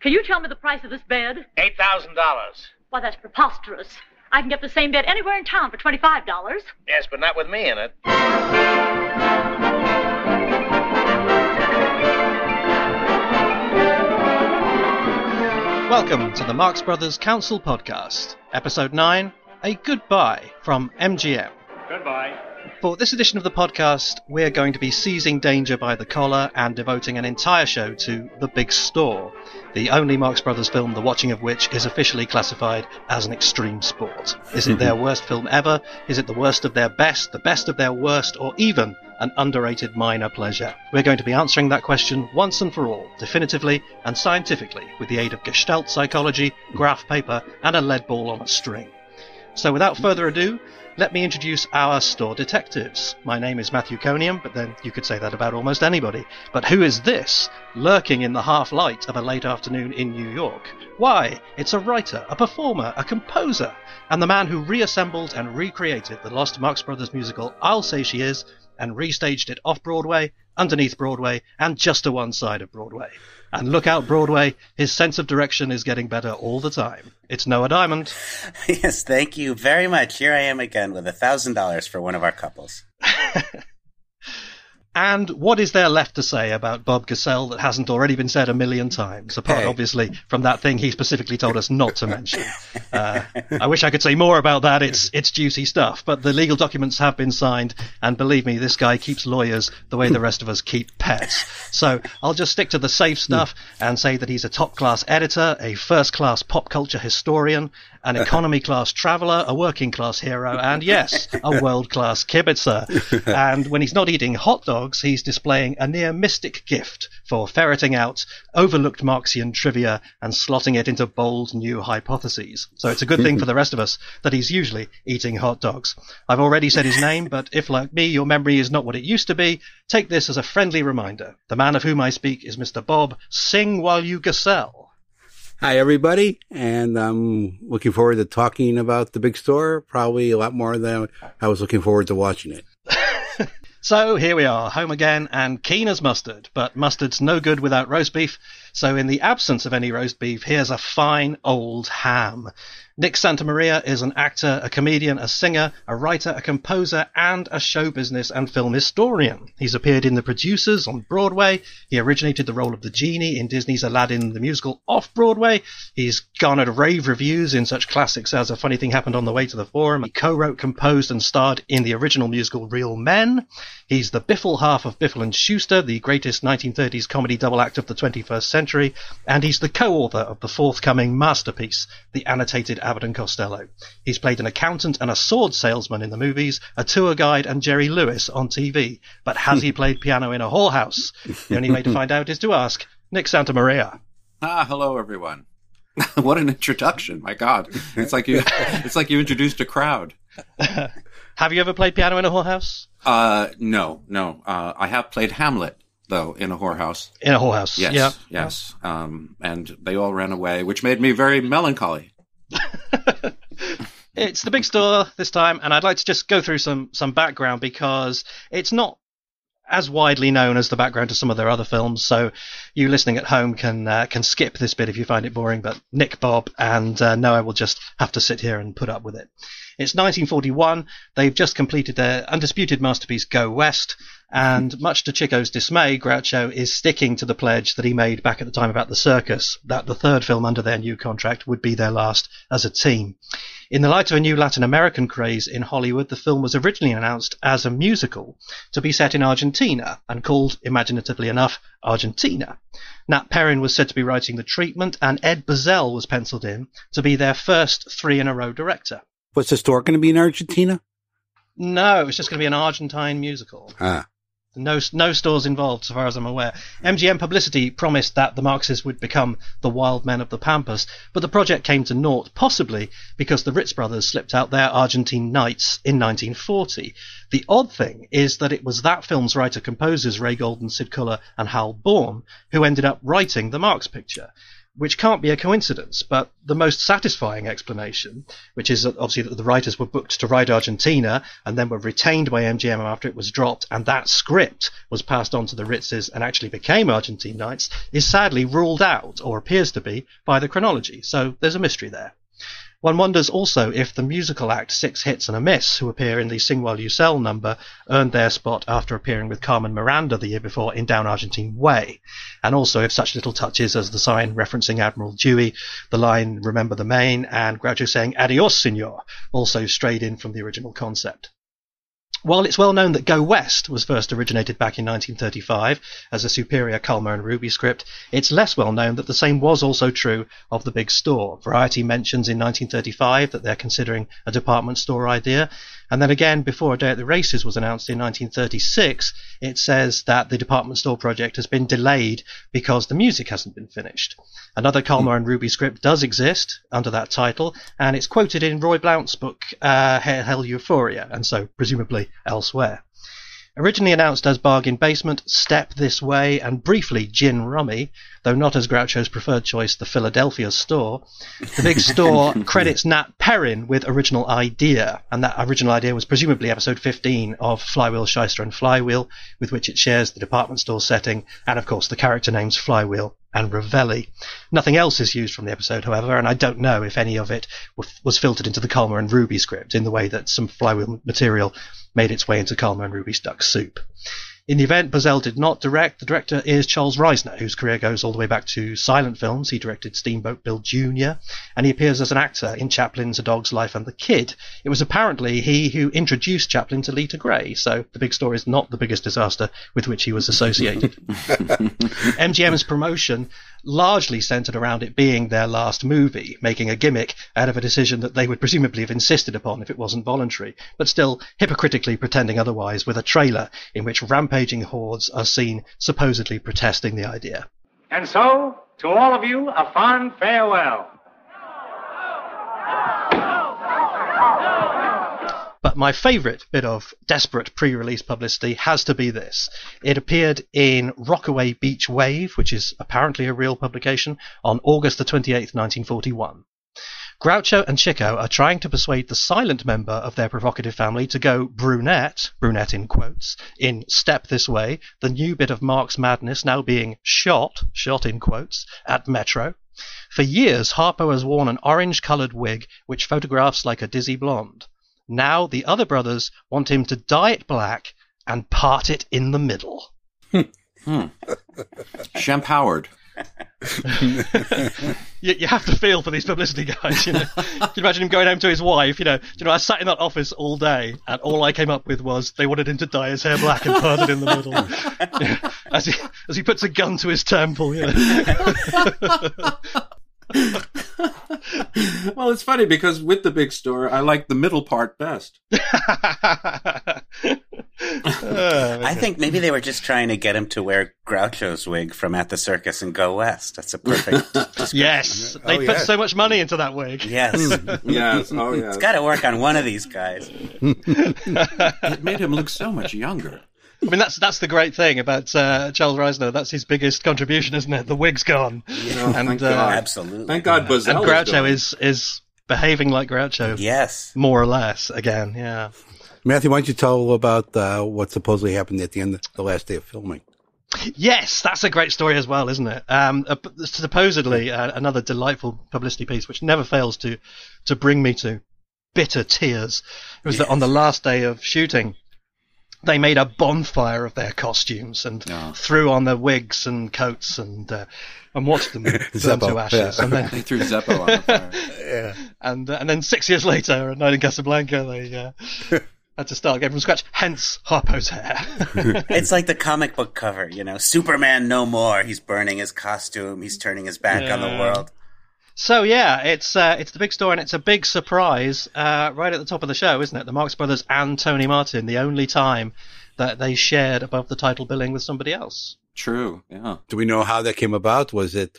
Can you tell me the price of this bed? $8,000. Why, that's preposterous. I can get the same bed anywhere in town for $25. Yes, but not with me in it. Welcome to the Marx Brothers Council Podcast, Episode 9 A Good Buy from MGM. Goodbye. For this edition of the podcast, we're going to be seizing danger by the collar and devoting an entire show to The Big Store, the only Marx Brothers film the watching of which is officially classified as an extreme sport. Is it their worst film ever? Is it the worst of their best, the best of their worst, or even an underrated minor pleasure? We're going to be answering that question once and for all, definitively and scientifically, with the aid of Gestalt psychology, graph paper, and a lead ball on a string. So without further ado, let me introduce our store detectives. My name is Matthew Coniam, but then you could say that about almost anybody. But who is this, lurking in the half light of a late afternoon in New York? Why, it's a writer, a performer, a composer, and the man who reassembled and recreated the lost Marx Brothers musical I'll Say She Is, and restaged it off Broadway, underneath Broadway, and just to one side of Broadway. And look out, Broadway, his sense of direction is getting better all the time. It's Noah Diamond. Yes, thank you very much. Here I am again with a thousand dollars for one of our couples. And what is there left to say about Bob Gassel that hasn't already been said a million times, apart Hey. obviously from that thing he specifically told us not to mention? Uh, I wish I could say more about that. It's it's juicy stuff, but the legal documents have been signed, and believe me, this guy keeps lawyers the way the rest of us keep pets. So I'll just stick to the safe stuff and say that he's a top class editor, a first class pop culture historian, an economy class traveller, a working class hero, and yes, a world class kibitzer. And when he's not eating hot dogs, he's displaying a near mystic gift for ferreting out overlooked Marxian trivia and slotting it into bold new hypotheses. So it's a good thing for the rest of us that he's usually eating hot dogs. I've already said his name, but if, like me, your memory is not what it used to be, take this as a friendly reminder. The man of whom I speak is Mr. Bob Sing While You Gassel. Hi, everybody, and I'm looking forward to talking about the big store. Probably a lot more than I was looking forward to watching it. So here we are, home again, and keen as mustard. But mustard's no good without roast beef. So in the absence of any roast beef, here's a fine old ham. Nick Santa Maria is an actor, a comedian, a singer, a writer, a composer, and a show business and film historian. He's appeared in The Producers on Broadway. He originated the role of the genie in Disney's Aladdin the musical off Broadway. He's garnered rave reviews in such classics as A Funny Thing Happened on the Way to the Forum. He co-wrote, composed, and starred in the original musical Real Men. He's the Biffle half of Biffle and Shooster, the greatest 1930s comedy double act of the 21st century, and he's the co-author of the forthcoming masterpiece, The Annotated Abbott and Costello. He's played an accountant and a sword salesman in the movies, a tour guide and Jerry Lewis on TV. But has he played piano in a whorehouse? The only way to find out is to ask Nick Santa Maria. Ah, hello everyone. what an introduction! My God, it's like you, it's like you introduced a crowd. Have you ever played piano in a whorehouse? Uh, no, no. Uh, I have played Hamlet though in a whorehouse. In a whorehouse. Yes, yes. Um, and they all ran away, which made me very melancholy. It's the big store this time, and I'd like to just go through some some background because it's not as widely known as the background to some of their other films. So you listening at home can uh, can skip this bit if you find it boring. But Nick, Bob, and uh, Noah will just have to sit here and put up with it. It's 1941. They've just completed their undisputed masterpiece, Go West. And much to Chico's dismay, Groucho is sticking to the pledge that he made back at the time about the circus, that the third film under their new contract would be their last as a team. In the light of a new Latin American craze in Hollywood, the film was originally announced as a musical to be set in Argentina and called, imaginatively enough, Argentina. Nat Perrin was said to be writing the treatment, and Ed Buzzell was penciled in to be their first three in a row director. Was the store going to be in Argentina? No, it's just going to be an Argentine musical. Ah, No, no stores involved, so far as I'm aware. MGM Publicity promised that the Marxists would become the wild men of the Pampas, but the project came to naught, possibly because the Ritz brothers slipped out their Argentine Nights in 1940. The odd thing is that it was that film's writer-composers Ray Golden, Sid Kuller, and Hal Borne who ended up writing the Marx picture. Which can't be a coincidence. But the most satisfying explanation, which is obviously that the writers were booked to write Argentina and then were retained by MGM after it was dropped, and that script was passed on to the Ritzes and actually became Argentine Nights, is sadly ruled out, or appears to be, by the chronology. So there's a mystery there. One wonders also if the musical act Six Hits and a Miss, who appear in the Sing While You Sell number, earned their spot after appearing with Carmen Miranda the year before in Down Argentine Way, and also if such little touches as the sign referencing Admiral Dewey, the line Remember the Maine, and Groucho saying Adios, Senor, also strayed in from the original concept. While it's well known that Go West was first originated back in 1935 as a superior Kalmar and Ruby script, it's less well known that the same was also true of The Big Store. Variety mentions in 1935 that they're considering a department store idea, and then again, before A Day at the Races was announced in 1936, it says that the department store project has been delayed because the music hasn't been finished. Another Kalmar and Ruby script does exist under that title, and it's quoted in Roy Blount's book, uh, Hell Euphoria, and so presumably elsewhere. Originally announced as Bargain Basement, Step This Way, and briefly Gin Rummy, though not as Groucho's preferred choice, the Philadelphia store, the big store credits Nat Perrin with original idea, and that original idea was presumably episode 15 of Flywheel, Shyster, and Flywheel, with which it shares the department store setting, and of course the character names Flywheel and Ravelli. Nothing else is used from the episode, however, and I don't know if any of it was filtered into the Kalmar and Ruby script in the way that some Flywheel material made its way into Kalmar and Ruby's Duck Soup. In the event, Buzzell did not direct. The director is Charles Reisner, whose career goes all the way back to silent films. He directed Steamboat Bill Jr., and he appears as an actor in Chaplin's A Dog's Life and the Kid. It was apparently he who introduced Chaplin to Lita Grey, so the big story is not the biggest disaster with which he was associated. MGM's promotion largely centered around it being their last movie, making a gimmick out of a decision that they would presumably have insisted upon if it wasn't voluntary, but still hypocritically pretending otherwise with a trailer in which rampaging hordes are seen supposedly protesting the idea. And so, to all of you, a fond farewell. But my favourite bit of desperate pre release publicity has to be this. It appeared in Rockaway Beach Wave, which is apparently a real publication, on August the 28th, 1941. Groucho and Chico are trying to persuade the silent member of their provocative family to go brunette, brunette in quotes, in Step This Way, the new bit of Marx Madness now being shot, shot in quotes, at Metro. For years, Harpo has worn an orange coloured wig which photographs like a dizzy blonde. Now the other brothers want him to dye it black and part it in the middle. Hmm. Shemp Howard. you, you, have to feel for these publicity guys. You know, can you imagine him going home to his wife? You know, you know, I sat in that office all day, and all I came up with was they wanted him to dye his hair black and part it in the middle, you know, as he as he puts a gun to his temple. You know. well, it's funny because with the big store, I like the middle part best. oh, I think maybe they were just trying to get him to wear Groucho's wig from At the Circus and Go West. That's a perfect. yes, they oh, put so much money into that wig. Yes, hmm. yes, oh yes. It's got to work on one of these guys. it made him look so much younger. I mean, that's that's the great thing about uh, Charles Reisner. That's his biggest contribution, isn't it? The wig's gone, yeah, and thank uh, God. absolutely, thank God, Buzzell and Groucho is, is is behaving like Groucho. Yes, more or less. Again, yeah. Matthew, why don't you tell about uh, what supposedly happened at the end of the last day of filming? Yes, that's a great story as well, isn't it? Um, uh, supposedly, uh, another delightful publicity piece, which never fails to to bring me to bitter tears. It was yes. that on the last day of shooting, they made a bonfire of their costumes and oh. threw on their wigs and coats and uh, and watched them burn to ashes. Yeah. And then they threw Zeppo on the fire. yeah. And uh, and then six years later, at Night in Casablanca, they. Uh, had to start again from scratch. Hence Harpo's hair. it's like the comic book cover, you know. Superman no more. He's burning his costume. He's turning his back yeah. on the world. So yeah, it's uh, it's the big story, and it's a big surprise uh, right at the top of the show, isn't it? The Marx Brothers and Tony Martin, the only time that they shared above the title billing with somebody else. True. Yeah. Do we know how that came about? Was it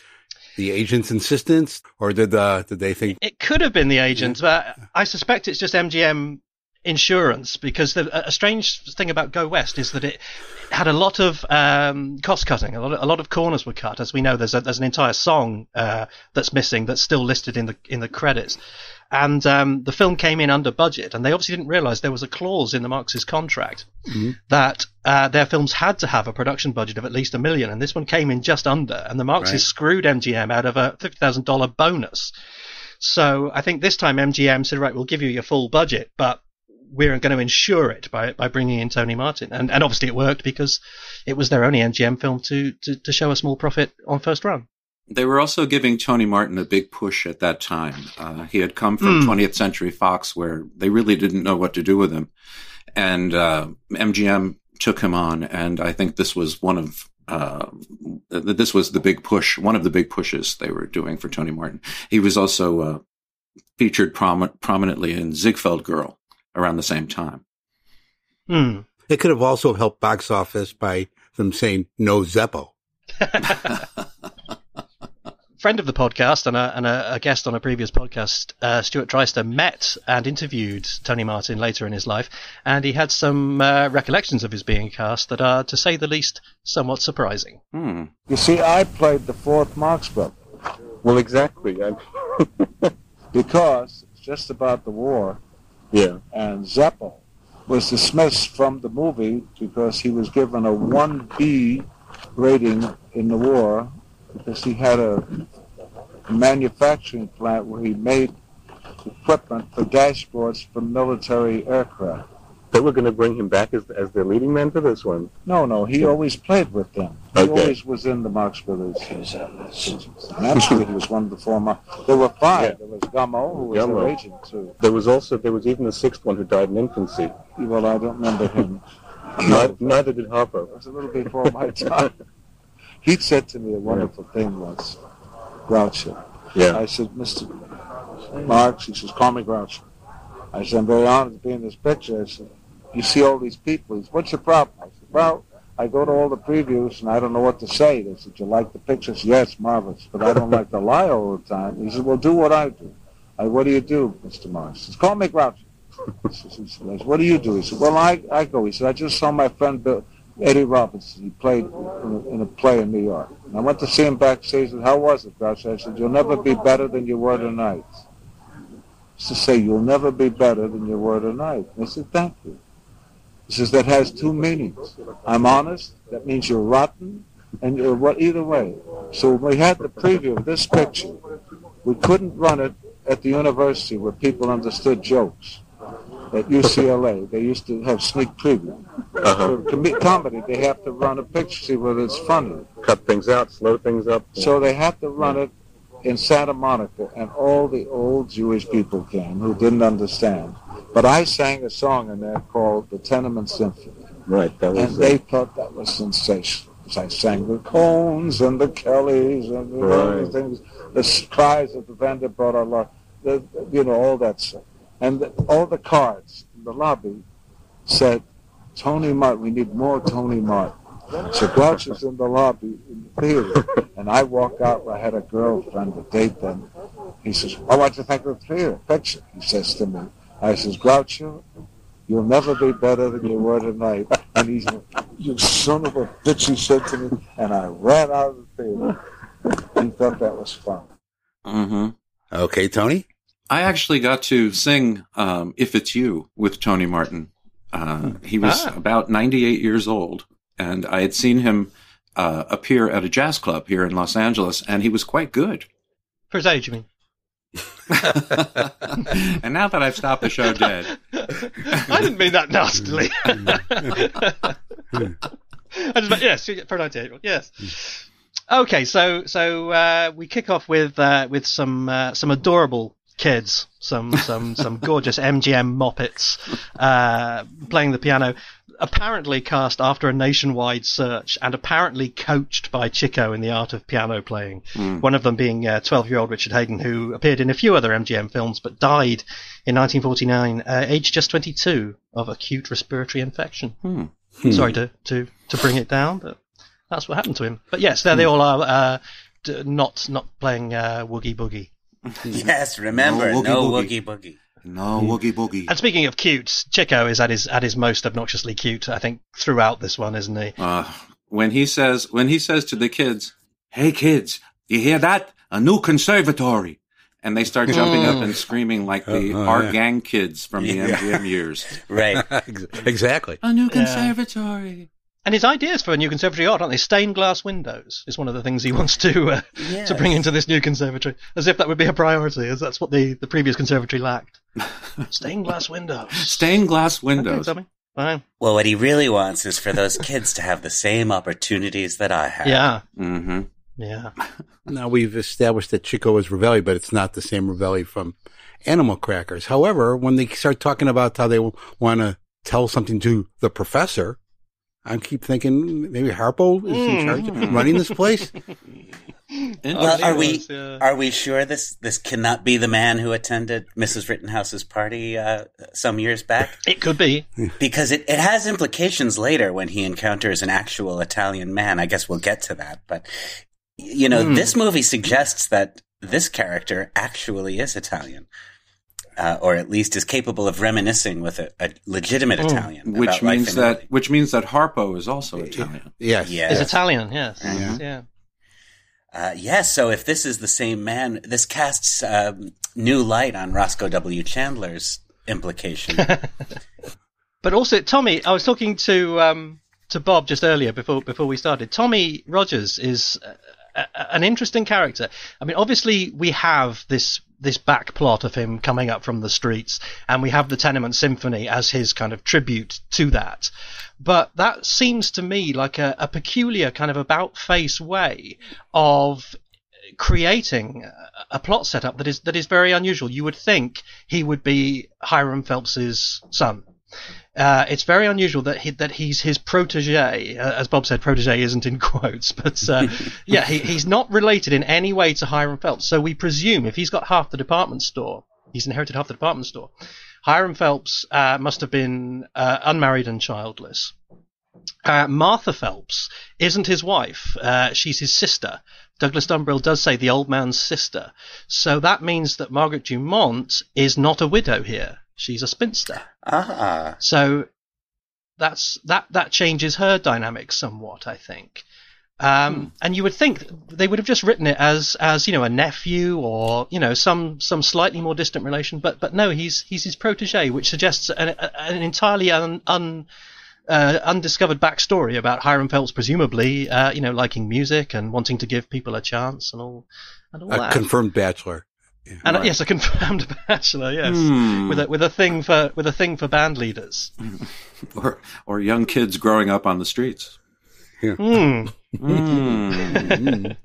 the agent's insistence, or did uh, did they think it could have been the agent? Yeah. But I suspect it's just MGM insurance because the, a strange thing about Go West is that it had a lot of um, cost cutting. A lot of, a lot of corners were cut. As we know, there's a, there's an entire song uh, that's missing that's still listed in the in the credits. And um, the film came in under budget, and they obviously didn't realise there was a clause in the Marx's contract Mhm. that uh, their films had to have a production budget of at least a million, and this one came in just under. And the Marxes Right. screwed MGM out of a fifty thousand dollar bonus. So I think this time MGM said, right, we'll give you your full budget, but we're going to ensure it by by bringing in Tony Martin, and and obviously it worked because it was their only MGM film to to, to show a small profit on first run. They were also giving Tony Martin a big push at that time. Uh, he had come from Hmm. 20th Century Fox, where they really didn't know what to do with him, and uh, MGM took him on. And I think this was one of uh, this was the big push, one of the big pushes they were doing for Tony Martin. He was also uh, featured prom- prominently in Ziegfeld Girl around the same time. Hmm. It could have also helped box office by them saying no Zeppo. friend of the podcast and a, and a, a guest on a previous podcast, uh, Stuart Treister, met and interviewed Tony Martin later in his life, and he had some uh, recollections of his being cast that are, to say the least, somewhat surprising. Hmm. You see, I played the fourth Marx brother Well, exactly. Because it's just about the war, yeah. and Zeppo was dismissed from the movie because he was given a 1B rating in the war because he had a manufacturing plant where he made equipment for dashboards for military aircraft. They were going to bring him back as, as their leading man for this one. No, no, he always played with them. He Okay. always was in the Marx Brothers. Naturally, he was one of the four Marx. There were five. Yeah. There was Gummo, who was Gummo. their agent, too. There was also there was even a sixth one who died in infancy. Well, I don't remember him. Neither, neither did Harpo. It was a little before my time. He said to me a wonderful thing once, Groucho. Yeah. I said, Mr. Marx, he says, call me Groucho. I said, I'm very honored to be in this picture. I said, you see all these people. He said, what's your problem? I said, well, I go to all the previews and I don't know what to say. They said, you like the pictures? Yes, marvelous. But I don't like to lie all the time. He said, well, do what I do. I, said, what do you do, Mr. Marx? He says, call me Groucho. He says, said, what do you do? He said, well, I, I go. He said, I just saw my friend Bill, Eddie Robinson. He played in a, in a play in New York. And I went to see him backstage. He said, how was it, Groucho? I said, you'll never be better than you were tonight. He to say, you'll never be better than you were tonight. I said, thank you. He says, that has two meanings. I'm honest. That means you're rotten. And you're what either way. So when we had the preview of this picture, we couldn't run it at the university where people understood jokes. At UCLA, they used to have sneak preview. Uh-huh. For com- comedy, they have to run a picture, see whether it's funny. Cut things out, slow things up. So they had to run it in Santa Monica, and all the old Jewish people came who didn't understand. But I sang a song in there called the Tenement Symphony, Right, that was and they thought that was sensational. So I sang the Cones and the Kellys and the Right. things, the cries of the Vanderbilt, lot, the, you know, all that stuff. And the, all the cards in the lobby said, Tony Martin, we need more Tony Martin. So Groucho's in the lobby in the theater, and I walk out. I had a girlfriend to date then. He says, "Oh, what'd you think of the theater picture?" He says to me. I says, "Groucho, you'll never be better than you were tonight." And he's, "You son of a bitch," he said to me, and I ran out of the theater. He thought that was fun. hmm Okay, Tony. I actually got to sing um, "If It's You" with Tony Martin. Uh, he was Ah. about 98 years old, and I had seen him uh, appear at a jazz club here in Los Angeles, and he was quite good. For his age, you mean? and now that I've stopped the show dead, I didn't mean that nastily. I just meant, yes, for 98 yes. Okay, so so uh, we kick off with uh, with some uh, some adorable kids, some some some gorgeous MGM moppets uh, playing the piano. Apparently cast after a nationwide search, and apparently coached by Chico in the art of piano playing. One of them being twelve-year-old Richard Haydn, who appeared in a few other MGM films, but died in 1949, uh, aged just 22, of acute respiratory infection. Hmm. Sorry to, to, to bring it down, but that's what happened to him. But yes, there they all are, uh, d- not not playing uh, Woogie Boogie. Yes, remember, No no woogie woogie boogie. No, woogie boogie. And speaking of cute, Chico is at his at his most obnoxiously cute, I think, throughout this one, isn't he? Uh, when he says when he says to the kids, "Hey kids, you hear that? A new conservatory." And they start jumping up and screaming like the Oh, oh, our yeah. gang kids from the Yeah. MGM years. Right. exactly. A new conservatory. And his ideas for a new conservatory art, aren't they? Stained glass windows is one of the things he wants to uh, Yes. to bring into this new conservatory, as if that would be a priority, as that's what the, the previous conservatory lacked. Stained glass windows. Stained glass Okay, windows. Tommy. Fine. Well, what he really wants is for those kids to have the same opportunities that I had. Yeah. Mm-hmm. Yeah. Now we've established that Chico is Ravelli, but it's not the same Ravelli from Animal Crackers. However, when they start talking about how they want to tell something to the professor, I keep thinking maybe Harpo is in charge of running this place. Well, are we are we sure this this cannot be the man who attended Mrs. Rittenhouse's party uh, some years back? It could be. Because it, it has implications later when he encounters an actual Italian man. I guess we'll get to that. But, you know, Hmm. this movie suggests that this character actually is Italian. Uh, or at least is capable of reminiscing with a, a legitimate Italian. Which about means in that Italy. which means that Harpo is also Italian. Yes. Yes. Is Italian, yes. Yeah. Yeah. Uh, yes, so if this is the same man, this casts um, new light on Roscoe W. Chandler's implication. But also, Tommy, I was talking to um, to Bob just earlier before before we started. Tommy Rogers is a, a, an interesting character. I mean, obviously, we have this this back plot of him coming up from the streets, and we have the Tenement Symphony as his kind of tribute to that. But that seems to me like a, a peculiar kind of about face way of creating a- plot setup that is that is very unusual. You would think he would be Hiram Phelps's son. Uh, it's very unusual that he, that he's his protege. Uh, as Bob said, protege isn't in quotes, but uh, yeah, he, he's not related in any way to Hiram Phelps. So we presume if he's got half the department store, he's inherited half the department store. Hiram Phelps uh, must have been uh, unmarried and childless. Uh, Martha Phelps isn't his wife. Uh, she's his sister. Douglass Dumbrille does say the old man's sister. So that means that Margaret Dumont is not a widow here. She's a spinster. ah, So that's that that changes her dynamic somewhat, I think. Um, And you would think they would have just written it as as you know a nephew or you know some some slightly more distant relation, but but no, he's he's his protege, which suggests an, an entirely un, un uh, undiscovered backstory about Hiram Phelps, presumably uh, you know liking music and wanting to give people a chance and all and all A that. confirmed bachelor. And uh, yes, a confirmed bachelor, yes, Hmm. with a with a thing for with a thing for band leaders. Or or young kids growing up on the streets. Hmm. Mm.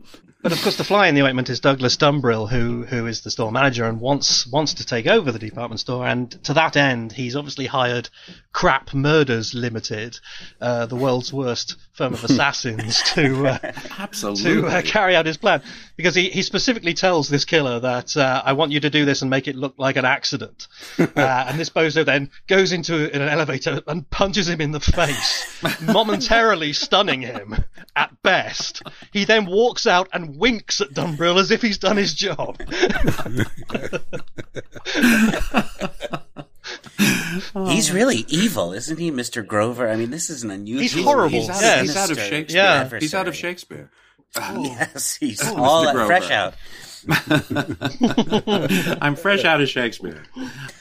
But of course, the fly in the ointment is Douglass Dumbrille, who who is the store manager and wants wants to take over the department store. And to that end, he's obviously hired Crap Murders Limited, uh, the world's worst firm of assassins, to uh, Absolutely. to uh, carry out his plan. Because he, he specifically tells this killer that uh, I want you to do this and make it look like an accident. uh, and this bozo then goes into in an elevator and punches him in the face, momentarily stunning him at best. He then walks out and winks at Dumbrille as if he's done his job. he's really evil, isn't he, Mr. Grover? I mean, this is an unusual. He's horrible, He's out, yes. he's out of Shakespeare. Yeah. He's out of adversary. Shakespeare. Yes, he's Oh, all fresh out. I'm fresh out of Shakespeare.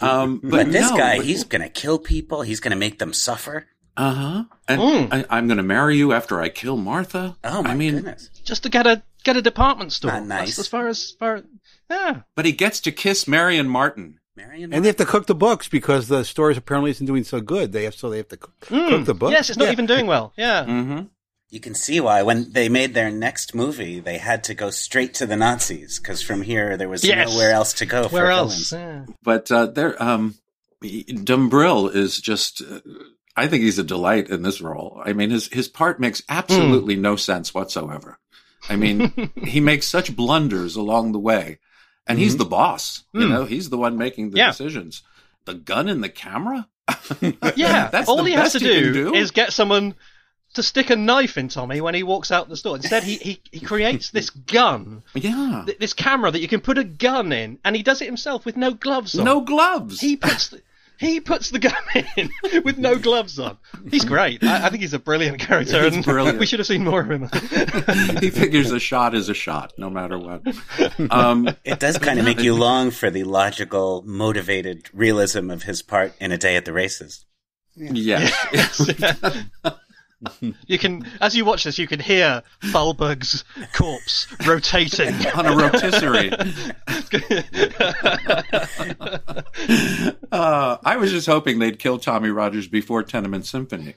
Um, but, But this no, guy, but- he's going to kill people. He's going to make them suffer. Uh huh. And Mm. I, I'm going to marry you after I kill Martha. Oh my I mean, goodness! Just to get a get a department store. Not nice. That's as far as far. Yeah. but he gets to kiss Marion Martin. Marion, And they have to cook the books because the stores apparently isn't doing so good. They have so they have to cook, cook the books. Yes, it's not Yeah. even doing well. Yeah. Mm-hmm. you can see why when they made their next movie, they had to go straight to the Nazis because from here there was Yes. nowhere else to go. Where for else? villains. Yeah. But uh, there, um, Dumbrille is just. Uh, I think he's a delight in this role. I mean, his his part makes absolutely no sense whatsoever. I mean, he makes such blunders along the way, and he's the boss. You Mm. know, he's the one making the Yeah. decisions. The gun in the camera. Yeah, that's all he has to do, do. is get someone to stick a knife in Tommy when he walks out the store. Instead, he, he, he creates this gun, Yeah. th- this camera that you can put a gun in, and he does it himself with no gloves on. No gloves. He puts the, he puts the gun in with no gloves on. He's great. I, I think he's a brilliant character, He's and brilliant. we should have seen more of him. he figures a shot is a shot, no matter what. Um, It does kind of make you long for the logical, motivated realism of his part in A Day at the Races. yes. You can, as you watch this, you can hear Thalberg's corpse rotating. on a rotisserie. uh, I was just hoping they'd kill Tommy Rogers before Tenement Symphony.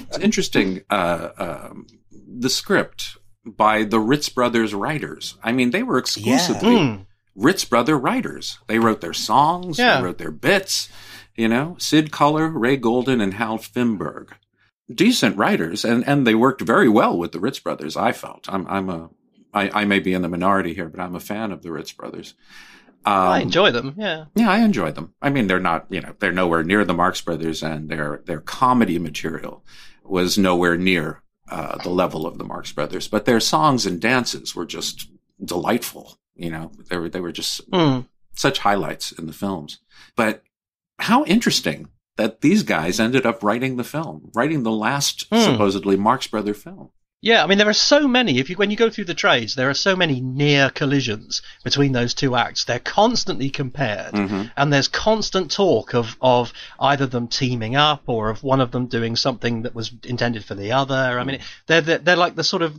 it's interesting. Uh, um, the script by the Ritz Brothers writers. I mean, they were exclusively Mm. Ritz Brother writers. They wrote their songs, Yeah. they wrote their bits. You know, Sid Kuller, Ray Golden, and Hal Fimberg. Decent writers, and, and they worked very well with the Ritz Brothers. I felt I'm I'm a I, I may be in the minority here, but I'm a fan of the Ritz Brothers. Um, I enjoy them. Yeah. yeah, I enjoy them. I mean, they're not, you know, they're nowhere near the Marx Brothers, and their their comedy material was nowhere near uh, the level of the Marx Brothers. But their songs and dances were just delightful. You know, they were they were just Mm. such highlights in the films. But how interesting that these guys ended up writing the film, writing the last Hmm. supposedly Marx Brother film. Yeah, I mean there are so many. If you when you go through the trades, there are so many near collisions between those two acts. They're constantly compared, Mhm. and there's constant talk of of either them teaming up or of one of them doing something that was intended for the other. I mean, they're they're, they're like the sort of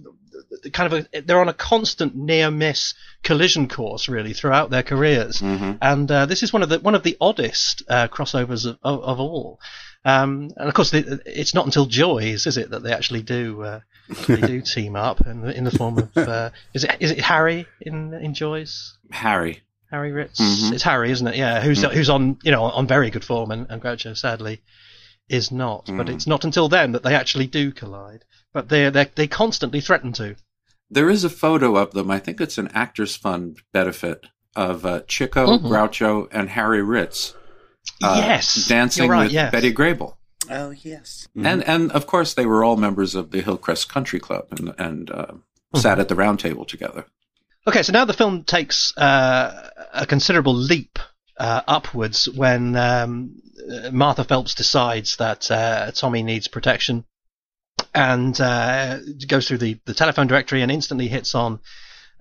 kind of a, they're on a constant near miss collision course really throughout their careers, Mhm. and uh, this is one of the one of the oddest uh, crossovers of, of, of all. Um, and of course, the, it's not until Joys, is it, that they actually do uh, they do team up in the, in the form of uh, is it is it Harry in in Joys? Harry. Harry Ritz. Mhm. It's Harry, isn't it? Yeah, who's who's on you know on very good form, and, and Groucho sadly is not. But Mm. it's not until then that they actually do collide. But they they they constantly threaten to. There is a photo of them. I think it's an Actors Fund benefit of uh, Chico, Mhm. Groucho, and Harry Ritz. uh, yes, dancing you're right, with yes. Betty Grable. Oh, yes. And and of course they were all members of the Hillcrest Country Club and and uh, Mm-hmm. sat at the round table together. Okay, so now the film takes uh, a considerable leap uh, upwards when um, uh, Martha Phelps decides that uh, Tommy needs protection and uh, goes through the, the telephone directory and instantly hits on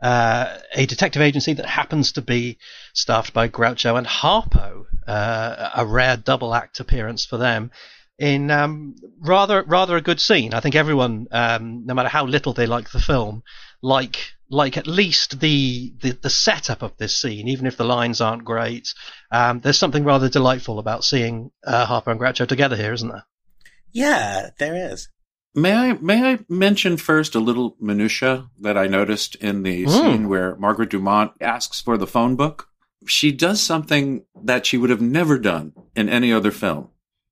uh, a detective agency that happens to be staffed by Groucho and Harpo, uh, a rare double act appearance for them in um, rather rather a good scene. I think everyone, um, no matter how little they like the film, like like at least the, the the setup of this scene, even if the lines aren't great. Um, there's something rather delightful about seeing uh, Harpo and Groucho together here, isn't there? Yeah, there is. May I may I mention first a little minutia that I noticed in the Mm. scene where Margaret Dumont asks for the phone book? She does something that she would have never done in any other film.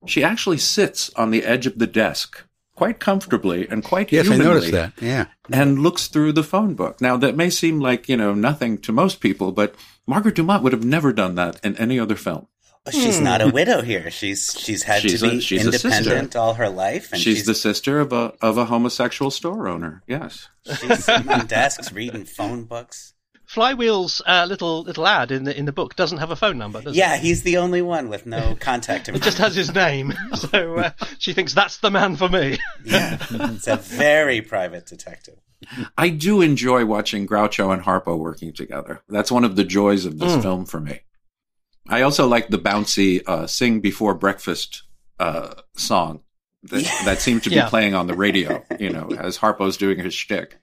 She actually sits on the edge of the desk quite comfortably and quite Yes, I noticed that. Yeah. and looks through the phone book. Now that may seem like, you know, nothing to most people, but Margaret Dumont would have never done that in any other film. Well, she's not a widow here. She's she's had She's to be a sister. independent all her life, and she's, she's the sister of a of a homosexual store owner. Yes. she's sitting on desks reading phone books. Flywheel's uh, little little ad in the in the book doesn't have a phone number, does Yeah, it? he's the only one with no contact It just has his name, so uh, she thinks that's the man for me. yeah, it's a very private detective. I do enjoy watching Groucho and Harpo working together. That's one of the joys of this film for me. I also like the bouncy uh, "Sing Before Breakfast" uh, song that, that seemed to be Yeah. playing on the radio. You know, as Harpo's doing his shtick.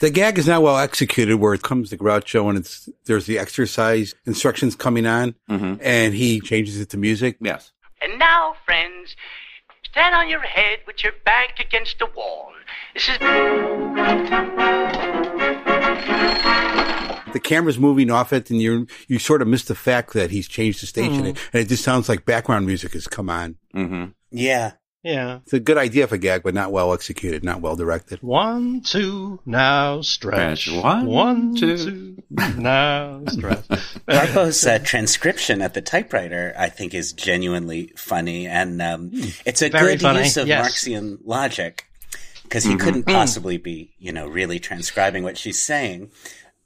The gag is not well executed where it comes to Groucho and it's, there's the exercise instructions coming on Mhm. and he changes it to music. Yes. And now, friends, stand on your head with your back against the wall. This is. The camera's moving off it and you you sort of miss the fact that he's changed the station and it just sounds like background music has come on. hmm Yeah, Yeah. It's a good idea for gag, but not well executed, not well directed. One, two, now stretch. Stretch. One, One, two. two, now stretch. Harpo's uh, transcription at the typewriter, I think, is genuinely funny, and um, it's a Hmm. Very good funny, use of yes. Marxian logic because he couldn't possibly be, you know, really transcribing what she's saying.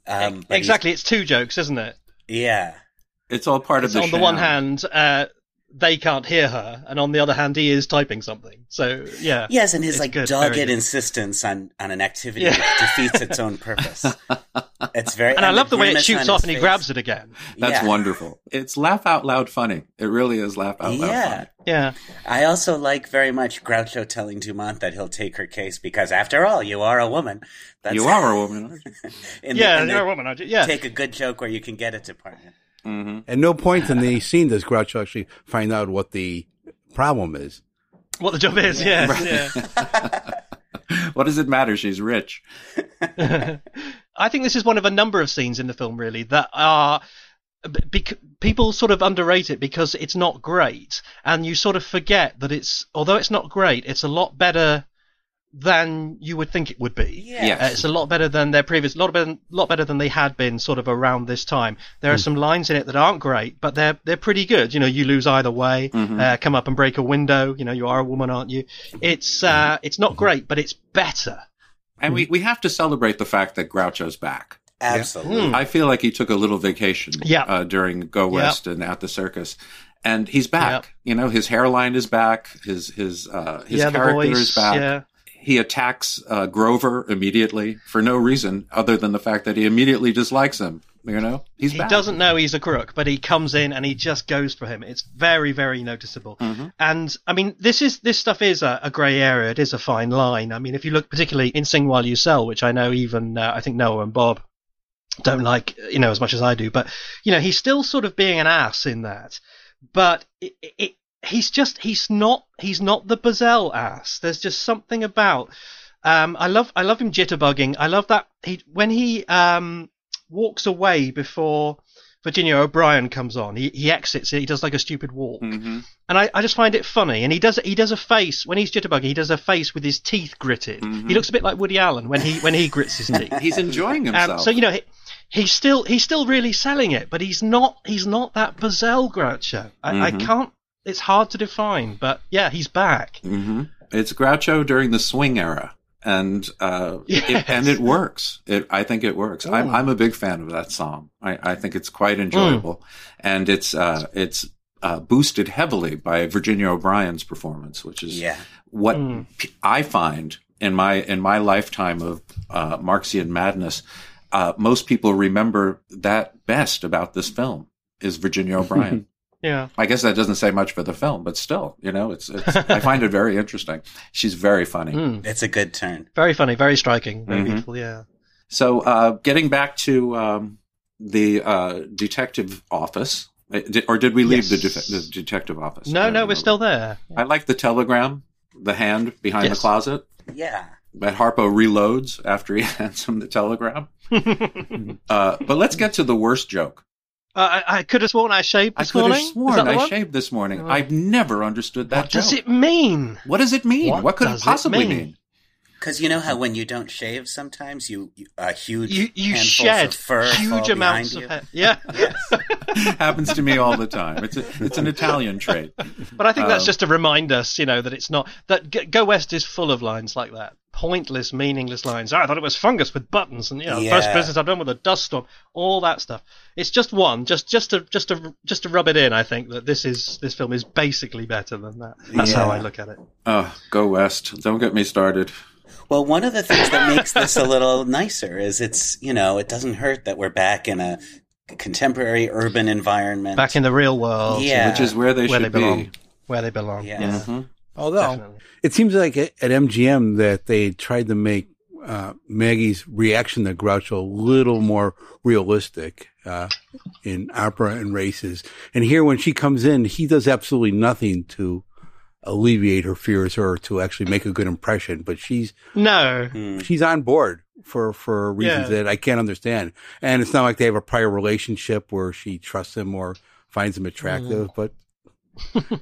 Um, exactly, it's two jokes, isn't it? Yeah. It's all part of the on the one hand, uh, they can't hear her, and on the other hand, he is typing something. So yeah, Yes, and his like good, dogged insistence on, on an activity Yeah. which defeats its own purpose. It's very, and I love the way it shoots off and he face. grabs it again. That's Yeah. wonderful. It's laugh out loud funny. It really is laugh out loud Yeah. funny. Yeah, I also like very much Groucho telling Dumont that he'll take her case because, after all, you are a woman. That's You are a woman. aren't you? yeah, the you're a woman, aren't you? Yeah, Take a good joke where you can get it department. Mm-hmm. At no point in the scene does Groucho actually find out what the problem is. what the job is. Yes, yeah. what does it matter? She's rich. I think this is one of a number of scenes in the film, really, that are. Bec- people sort of underrate it because it's not great, and you sort of forget that it's, although it's not great, it's a lot better than you would think it would be. Yeah. Uh, it's a lot better than their previous, lot better, lot better than they had been sort of around this time. There are some lines in it that aren't great, but they're they're pretty good. You know, you lose either way. Uh, come up and break a window. You know, you are a woman, aren't you? It's uh, it's not great, but it's better. And we, we have to celebrate the fact that Groucho's back. Absolutely. I feel like he took a little vacation Yeah. uh, during Go West and at the circus. And he's back. Yep. You know, his hairline is back. His his uh, his yeah, character voice. is back. He attacks uh, Grover immediately for no reason other than the fact that he immediately dislikes him. You know, he's he back. doesn't know he's a crook, but he comes in and he just goes for him. It's very, very noticeable. Mm-hmm. And I mean, this is this stuff is a, a grey area. It is a fine line. I mean, if you look particularly in Sing While You Sell, which I know even uh, I think Noah and Bob don't like, you know, as much as I do, but you know, he's still sort of being an ass in that. But it, it, he's just he's not he's not the Buzzell ass. There's just something about. Um, I love I love him jitterbugging. I love that he when he um walks away before Virginia O'Brien comes on. He he exits it. He does like a stupid walk, Mm-hmm. and I, I just find it funny. And he does he does a face when he's jitterbugging. He does a face with his teeth gritted. He looks a bit like Woody Allen when he when he grits his teeth. He's enjoying Um, himself. so you know he, he's still he's still really selling it, but he's not he's not that Buzzell Groucho. I, I can't. It's hard to define, but yeah, he's back. hmm It's Groucho during the swing era, and uh, Yes. it, and it works. It, I think it works. I'm, I'm a big fan of that song. I, I think it's quite enjoyable, and it's uh, it's uh, boosted heavily by Virginia O'Brien's performance, which is Yeah. what I find in my in my lifetime of uh, Marxian madness. Uh, most people remember that best about this film is Virginia O'Brien. Yeah. I guess that doesn't say much for the film, but still, you know, it's, it's I find it very interesting. She's very funny. Mm. It's a good turn. Very funny, very striking, very Mhm. beautiful. Yeah. So, uh, getting back to um, the uh, detective office, uh, or did we leave the, Yes. def- the detective office? No, no, we're still there. I like the telegram, the hand behind the closet. Yeah. That Harpo reloads after he hands him the telegram. uh, but let's get to the worst joke. Uh, I, I could have sworn I shaved this I this could morning. have sworn I one? shaved this morning. Oh. I've never understood that What joke. does it mean? What does it mean? What What, could it does it possibly mean? mean? Because you know how when you don't shave, sometimes you, you a huge You you shed of fur fall huge amounts of hair. you. Yeah. Happens to me all the time. It's a, it's an Italian trait. But I think that's Um, just to remind us, you know, that it's not that G- Go West is full of lines like that, pointless, meaningless lines. "Ah, I thought it was fungus with buttons, and you know, the first business I've done with a dust storm, all that stuff. It's just one, just just to just to just to rub it in. I think that this is this film is basically better than that. That's how I look at it. Oh, go west. Don't get me started. Well, one of the things that makes this a little nicer is it's, you know, it doesn't hurt that we're back in a contemporary urban environment. Back in the real world, Yeah. Which is where they where they should be. belong, where they belong. Yeah. Yeah, Mhm. Although definitely. it seems like at at MGM that they tried to make uh, Maggie's reaction to Groucho a little more realistic uh, in opera and races. And here, when she comes in, he does absolutely nothing to alleviate her fears or to actually make a good impression. But she's No, Hmm. she's on board for for reasons Yeah. that I can't understand. And it's not like they have a prior relationship where she trusts him or finds him attractive. Mm. But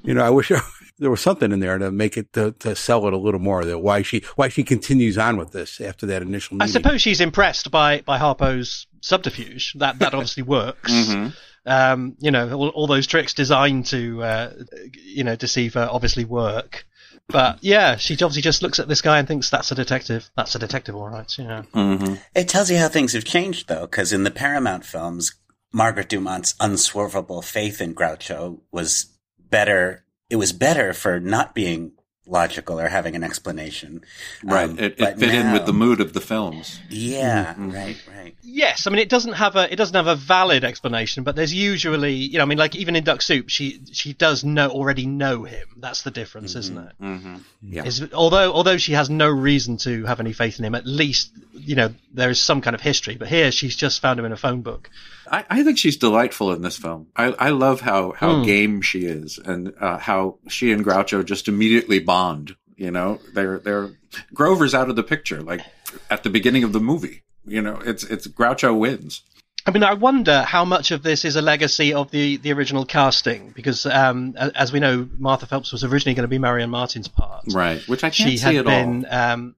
you know, I wish I, there was something in there to make it to, to sell it a little more. That why she why she continues on with this after that initial. I suppose she's impressed by by Harpo's subterfuge. That that obviously works. Mhm. Um, you know, all, all those tricks designed to uh, you know deceive her obviously work. But yeah, she obviously just looks at this guy and thinks that's a detective. That's a detective, all right. Yeah. hmm It tells you how things have changed, though, because in the Paramount films, Margaret Dumont's unswervable faith in Groucho was better. It was better for not being logical or having an explanation. Right. Um, it it fit in with the mood of the films. Yeah, Mhm. right, right. Yes, I mean it doesn't have a it doesn't have a valid explanation, but there's usually you know I mean like even in Duck Soup she she does know already know him. That's the difference, isn't it? Mm-hmm. Yeah. Is although although she has no reason to have any faith in him, at least you know there is some kind of history. But here she's just found him in a phone book. I, I think she's delightful in this film. I, I love how, how Hmm. game she is and uh, how she and Groucho just immediately bond. You know, they're they're Grover's out of the picture, like at the beginning of the movie. You know, it's it's Groucho wins. I mean, I wonder how much of this is a legacy of the, the original casting, because um, as we know, Martha Phelps was originally going to be Marion Martin's part. Right, which I can't she see had at been all. um,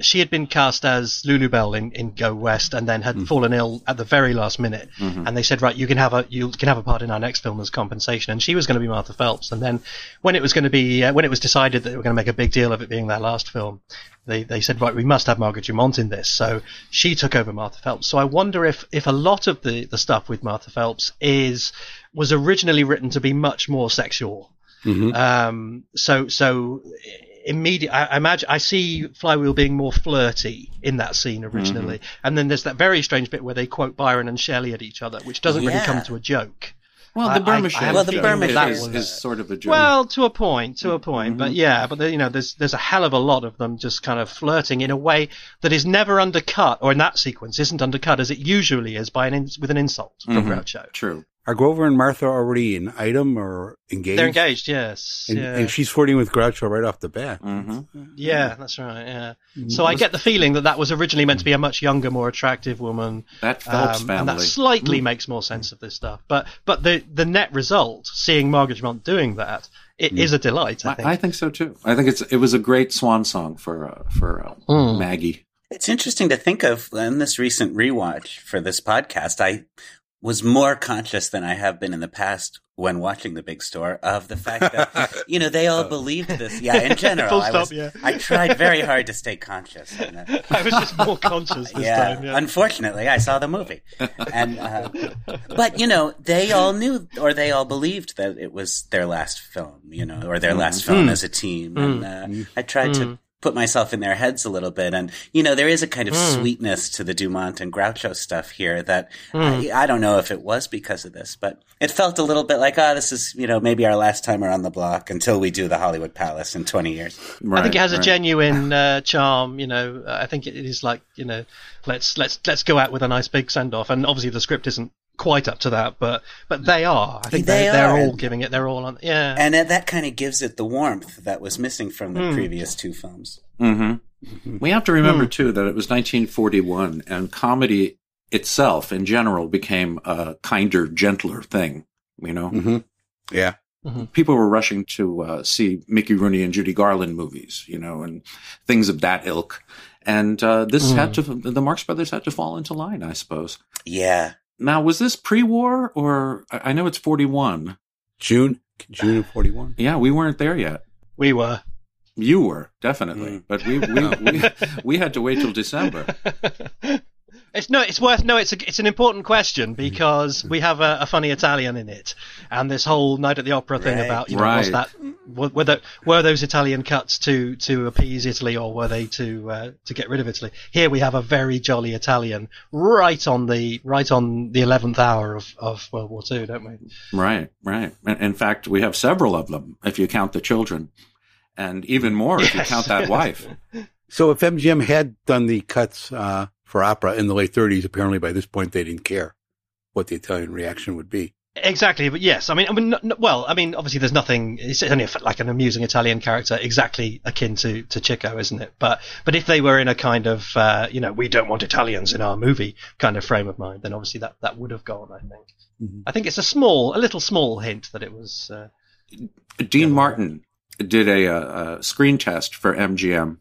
she had been cast as Lulu Bell in, in Go West, and then had Mm. fallen ill at the very last minute. Mhm. And they said, right, you can have a you can have a part in our next film as compensation. And she was going to be Martha Phelps. And then when it was going to be uh, when it was decided that they were going to make a big deal of it being their last film, they they said, right, we must have Margaret Dumont in this. So she took over Martha Phelps. So I wonder if if a lot of the the stuff with Martha Phelps is was originally written to be much more sexual. Mhm. Um, so so immediate. I, I imagine I see Flywheel being more flirty in that scene originally, and then there's that very strange bit where they quote Byron and Shelley at each other, which doesn't really come to a joke. Well, the Burma I- I Shell Well, the joke Burma is, is, is sort of a joke. Well, to a point, to a point, Mm-hmm. but yeah, but there- you know, there's there's a hell of a lot of them just kind of flirting in a way that is never undercut, or in that sequence isn't undercut as it usually is by an in, with an insult from Mhm. Groucho. True. Are Grover and Martha already an item or engaged? They're engaged, yes. And, yeah. and she's flirting with Groucho right off the bat. hmm yeah, that's right. Yeah. So I get the feeling that that was originally meant to be a much younger, more attractive woman. That Phelps Um, and family. that slightly makes more sense of this stuff. But but the the net result, seeing Margaret Dumont doing that, it is a delight. I I, think. I think so too. I think it's it was a great swan song for uh, for uh, Mm. Maggie. It's interesting to think of in this recent rewatch for this podcast. I was more conscious than I have been in the past when watching The Big Store of the fact that you know they all believed this. Yeah, in general, Full I stop, was. yeah. I tried very hard to stay conscious. in that. I was just more conscious this yeah, time. Yeah. unfortunately, I saw the movie, and uh, but you know they all knew or they all believed that it was their last film, you know, or their last film Mm. as a team, and uh, I tried to put myself in their heads a little bit, and you know there is a kind of hmm. sweetness to the Dumont and Groucho stuff here that hmm. I, I don't know if it was because of this, but it felt a little bit like, oh, this is you know maybe our last time around the block until we do the Hollywood Palace in twenty years. I think it has a genuine uh, charm. You know, I think it is like you know, let's let's let's go out with a nice big send off. And obviously the script isn't quite up to that, but but they are. I think They they they're all giving it. They're all on. Yeah. And that, that kind of gives it the warmth that was missing from the previous two films. hmm We have to remember too that it was 1941, and comedy itself, in general, became a kinder, gentler thing. You know, hmm Yeah. people were rushing to uh, see Mickey Rooney and Judy Garland movies, you know, and things of that ilk. And uh, this had to, the Marx Brothers had to fall into line, I suppose. Yeah. Now, was this pre-war or I I know it's 41? June, June of 41. Yeah, we weren't there yet. we were. You were definitely, Mm. but we we, we we had to wait till December. It's no, it's worth no. It's a, it's an important question because we have a, a funny Italian in it, and this whole night at the opera thing Right. about you know was that were, were, the, were those Italian cuts to to appease Italy or were they to uh, to get rid of Italy? Here we have a very jolly Italian right on the right on the eleventh hour of, of World War Two, don't we? Right, right. In in fact, we have several of them if you count the children, and even more if you count that wife. So if MGM had done the cuts uh, for opera in the late 30s, apparently by this point they didn't care what the Italian reaction would be. Exactly, but yes, I mean, I mean, n- n- well, I mean, obviously, there's nothing. It's only a, like an amusing Italian character, exactly akin to to Chico, isn't it? But but if they were in a kind of, uh, you know, we don't want Italians in our movie kind of frame of mind, then obviously that that would have gone. I think. Mhm. I think it's a small, a little small hint that it was. Uh, Dean Martin did a, a, a screen test for MGM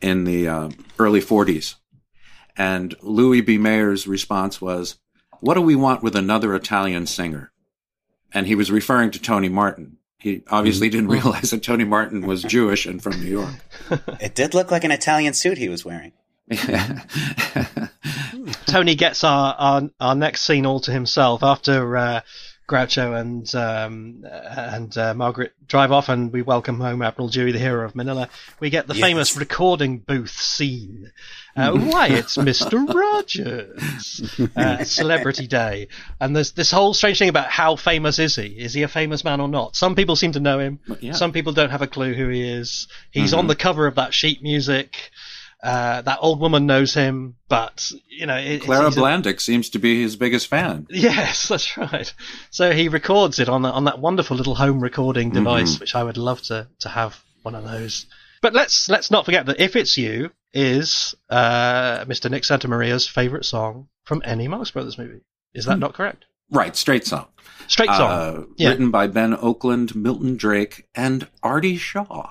in the uh, early 40s. And Louis B. Mayer's response was, What do we want with another Italian singer? And he was referring to Tony Martin. He obviously didn't realize that Tony Martin was Jewish and from New York. It did look like an Italian suit he was wearing. Tony gets our, our our next scene all to himself after uh, Groucho and um, and uh, Margaret drive off, and we welcome home Admiral Dewey, the hero of Manila. We get the Yes. famous recording booth scene. Uh, why, it's Mister Rogers, uh, Celebrity Day, and there's this whole strange thing about how famous is he? Is he a famous man or not? Some people seem to know him. yeah. Some people don't have a clue who he is. He's Mhm. on the cover of that sheet music. Uh, that old woman knows him, but you know, it, Clara a- Blandick seems to be his biggest fan. Yes, that's right. So he records it on on that wonderful little home recording device, Mhm. which I would love to to have one of those. But let's let's not forget that if it's you is uh, Mr. Nick Santa Maria's favorite song from any Marx Brothers movie. Is that not correct? Right, straight song. Straight song. Uh, Yeah. Written by Ben Oakland, Milton Drake, and Artie Shaw.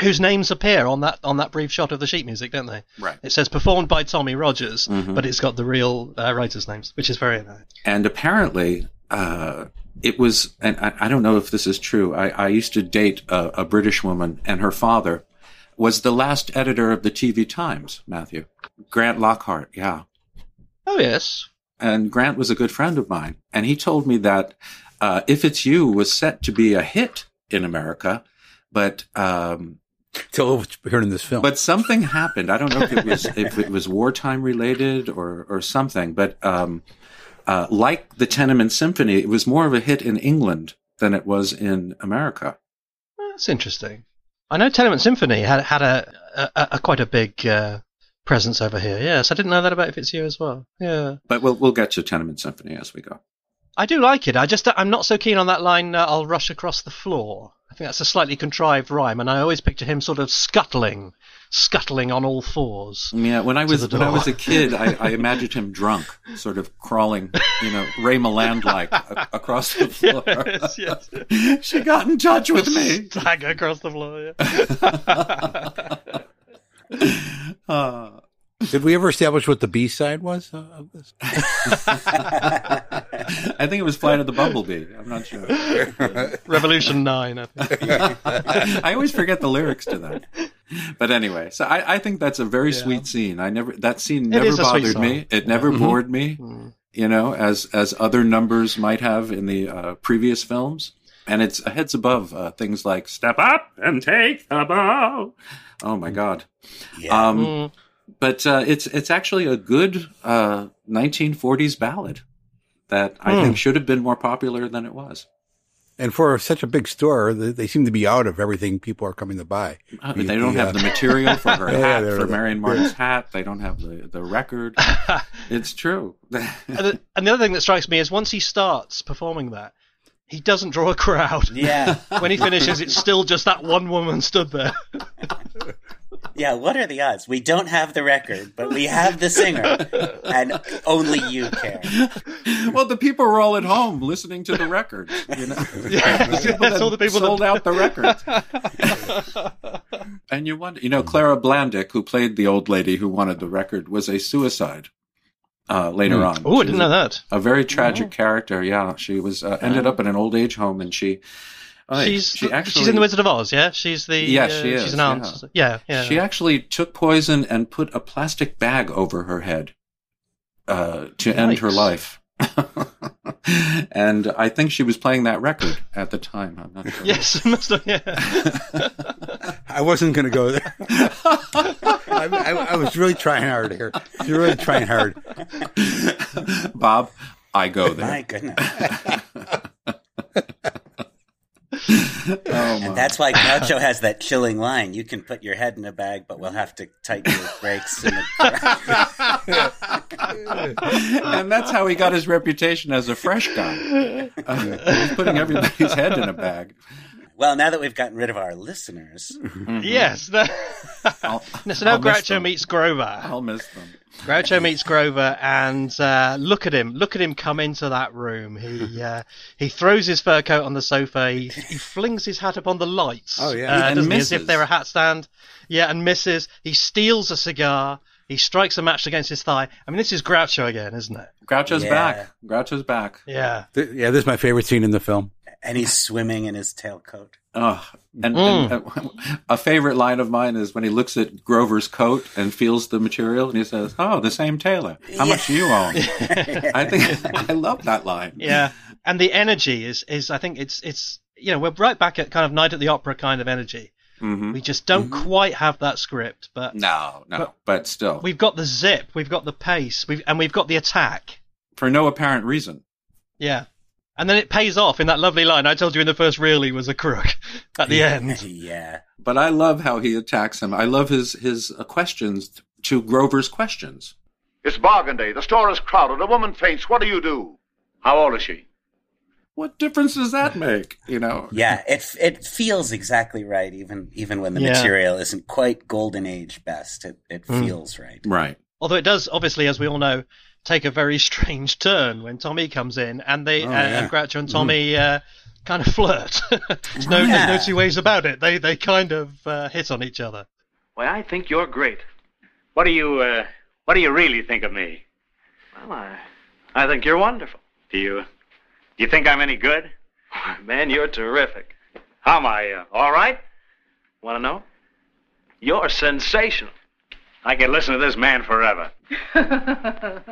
Whose names appear on that on that brief shot of the sheet music, don't they? Right. It says performed by Tommy Rogers, Mhm. but it's got the real uh, writers' names, which is very nice. And apparently, uh, it was, and I, I don't know if this is true. I, I used to date a, a British woman, and her father was the last editor of the TV Times, Matthew. Grant Lockhart, yeah. Oh yes. And Grant was a good friend of mine. And he told me that uh, If It's You was set to be a hit in America, but um, Till what you heard in this film. but something happened. I don't know if it was if it was wartime related or or something. But um, uh, like the Tenement Symphony, it was more of a hit in England than it was in America. That's interesting. I know Tenement Symphony had had a, a, a quite a big uh, presence over here. Yes, I didn't know that about If It's You as well. Yeah, But we'll we'll get to Tenement Symphony as we go. I do like it. I just I'm not so keen on that line. Uh, I'll rush across the floor. I think that's a slightly contrived rhyme, and I always picture him sort of scuttling, scuttling on all fours. Yeah, when I was when I was a kid, I, I imagined him drunk, sort of crawling, you know, Ray Milland like across the floor. Yes, yes. she got in touch with me. Stagger across the floor. Yeah. Uh, Did we ever establish what the B side was of this? I think it was Flight of the Bumblebee. I'm not sure. Revolution Nine. I think. I always forget the lyrics to that. But anyway, so I, I think that's a very Yeah. sweet scene. I never that scene never is a sweet bothered me. It never Mhm. bored me. Mm. You know, as as other numbers might have in the uh, previous films. And it's a heads above uh, things like "Step Up and Take the Bow." Oh my God! Yeah. Um, Mm. But uh, it's it's actually a good uh, 1940s ballad that I Hmm. think should have been more popular than it was. And for such a big store, they, they seem to be out of everything people are coming to buy. Uh, The- they don't the, have uh, the material for her Yeah, hat, they're- for they're- Marion Martin's hat. They don't have the, the record. It's true. and, the, and the other thing that strikes me is once he starts performing that, he doesn't draw a crowd. yeah. When he finishes, it's still just that one woman stood there. Yeah, what are the odds? We don't have the record, but we have the singer, and only you care. well, the people were all at home listening to the record. You know, Yes, The people yes, all the people sold that- out the record. and you wonder, you know, Clara Blandick, who played the old lady who wanted the record, was a suicide. Uh, later Hmm. on, Oh, I didn't know that. A very tragic character. Yeah, she was uh, ended up in an old age home, and she. Oh, she's she actually, she's in the Wizard of Oz, yeah. She's the Yes, uh, she is, She's an aunt. Yeah, yeah. She actually took poison and put a plastic bag over her head uh, to end her life. and I think she was playing that record at the time. I'm not sure. yes, it must have. Yeah. I wasn't going to go there. I, I, I was really trying hard here. I was really trying hard. Bob, I go there. My goodness. Oh. And that's why Groucho has that chilling line. You can put your head in a bag, but we'll have to tighten your brakes. The... and that's how he got his reputation as a fresh guy. Uh, he's putting everybody's head in a bag. Well, now that we've gotten rid of our listeners, Yes. The... I'll, so now I'll Groucho meets Grover. I'll miss them. Groucho meets Grover, and uh, look at him! Look at him come into that room. He uh, he throws his fur coat on the sofa. He, he flings his hat upon the lights. Oh, yeah. uh, And doesn't he? as if they're a hat stand. Yeah, and misses. He steals a cigar. He strikes a match against his thigh. I mean, this is Groucho again, isn't it? Groucho's Yeah. back. Groucho's back. Yeah. Th- yeah, this is my favorite scene in the film. And he's swimming in his tailcoat. Oh, and, Mm. and a favorite line of mine is when he looks at Grover's coat and feels the material, and he says, "Oh, the same tailor. How much do you own?" I think I love that line. Yeah, and the energy is is I think it's it's you know we're right back at kind of night at the opera kind of energy. hmm We just don't quite have that script, but No, no, But- but, still, we've got the zip, we've got the pace, we've and we've got the attack. for no apparent reason. Yeah. And then it pays off in that lovely line. I told you in the first reel he was a crook at the end. yeah. But I love how he attacks him. I love his his uh, questions to Grover's questions. It's bargain day. The store is crowded. A woman faints. What do you do? How old is she? What difference does that make? You know? Yeah, it it feels exactly right, even even when the Yeah. material isn't quite golden age best. It it Mm. feels right. Right. Although it does, obviously, as we all know, take a very strange turn when Tommy comes in and they Oh, uh, yeah. and Groucho and Tommy uh, kind of flirt. there's, no, there's no two ways about it. They they kind of uh, hit on each other. Why, I think you're great. What do you, uh, what do you really think of me? Well, I, I think you're wonderful. Do you, do you think I'm any good? Man, you're terrific. How am I, uh, all right? Want to know? You're sensational. I could listen to this man forever.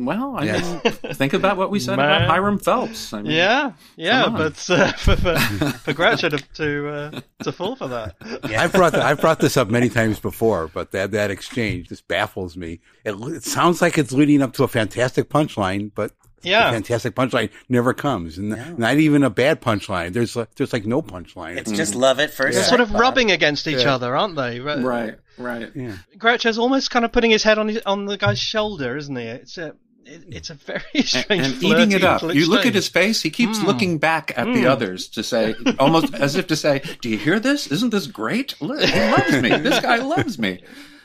Well, I Yes. mean, think about what we said Man. about Hiram Phelps. I mean, Yeah, yeah, but uh, for for, for Groucho to to, uh, to fall for that. I've brought the, I've brought this up many times before, but that that exchange just baffles me. It, it sounds like it's leading up to a fantastic punchline, but Yeah. the fantastic punchline never comes, and No. not even a bad punchline. There's like, there's like no punchline. It's just love at 1st They're sight. sort of rubbing against each Yeah. other, aren't they? Right. Right. Right. yeah. Groucho's almost kind of putting his head on his, on the guy's shoulder, isn't he? It's a it, it's a very And, strange and eating it up. You look at his face. He keeps Mm. looking back at the Mm. others to say, almost as if to say, "Do you hear this? Isn't this great? He loves me. This guy loves me."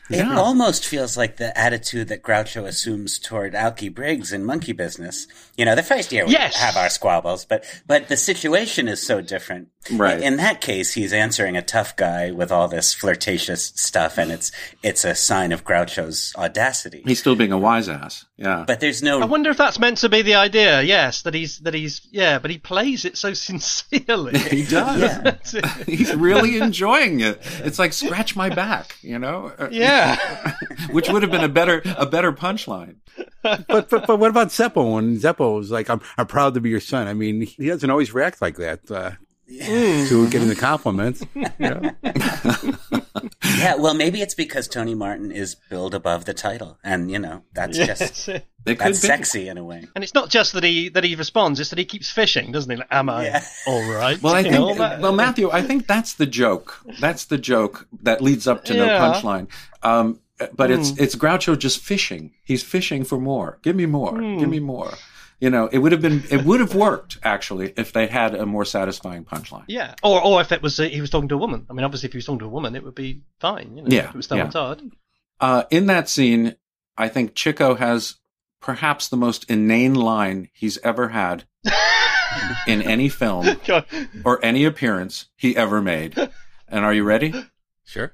It Yeah. almost feels like the attitude that Groucho assumes toward Alky Briggs in Monkey Business. You know, the first year we Yes. have our squabbles, but but the situation is so different. Right. In that case, he's answering a tough guy with all this flirtatious stuff, and it's it's a sign of Groucho's audacity. He's still being a wise ass. Yeah. But there's no I wonder if that's meant to be the idea. Yes, that he's that he's yeah, but he plays it so sincerely. he does. Yeah. He's really enjoying it. It's like scratch my back, you know. Uh, yeah. Which would have been a better a better punchline. but, but but what about Zeppo? When Zeppo was like, "I'm I'm proud to be your son." I mean, he doesn't always react like that uh, to getting the compliments. You know? Yeah. Well, maybe it's because Tony Martin is billed above the title, and you know that's Yeah, just that's it. It that's be. sexy in a way. And it's not just that he that he responds; it's that he keeps fishing, doesn't he? Like, Am I Yeah. all right? Well, I think, know, that- well, Matthew, I think that's the joke. That's the joke that leads up to no punchline. Um, but it's Hmm. it's Groucho just fishing. He's fishing for more. Give me more. Hmm. Give me more. You know, it would have been it would have worked actually if they had a more satisfying punchline. Yeah, or or if it was uh, he was talking to a woman. I mean, obviously, if he was talking to a woman, it would be fine. You know, Yeah, if it was Stella yeah. Todd. Uh, in that scene, I think Chico has perhaps the most inane line he's ever had in any film God. or any appearance he ever made. And are you ready? Sure.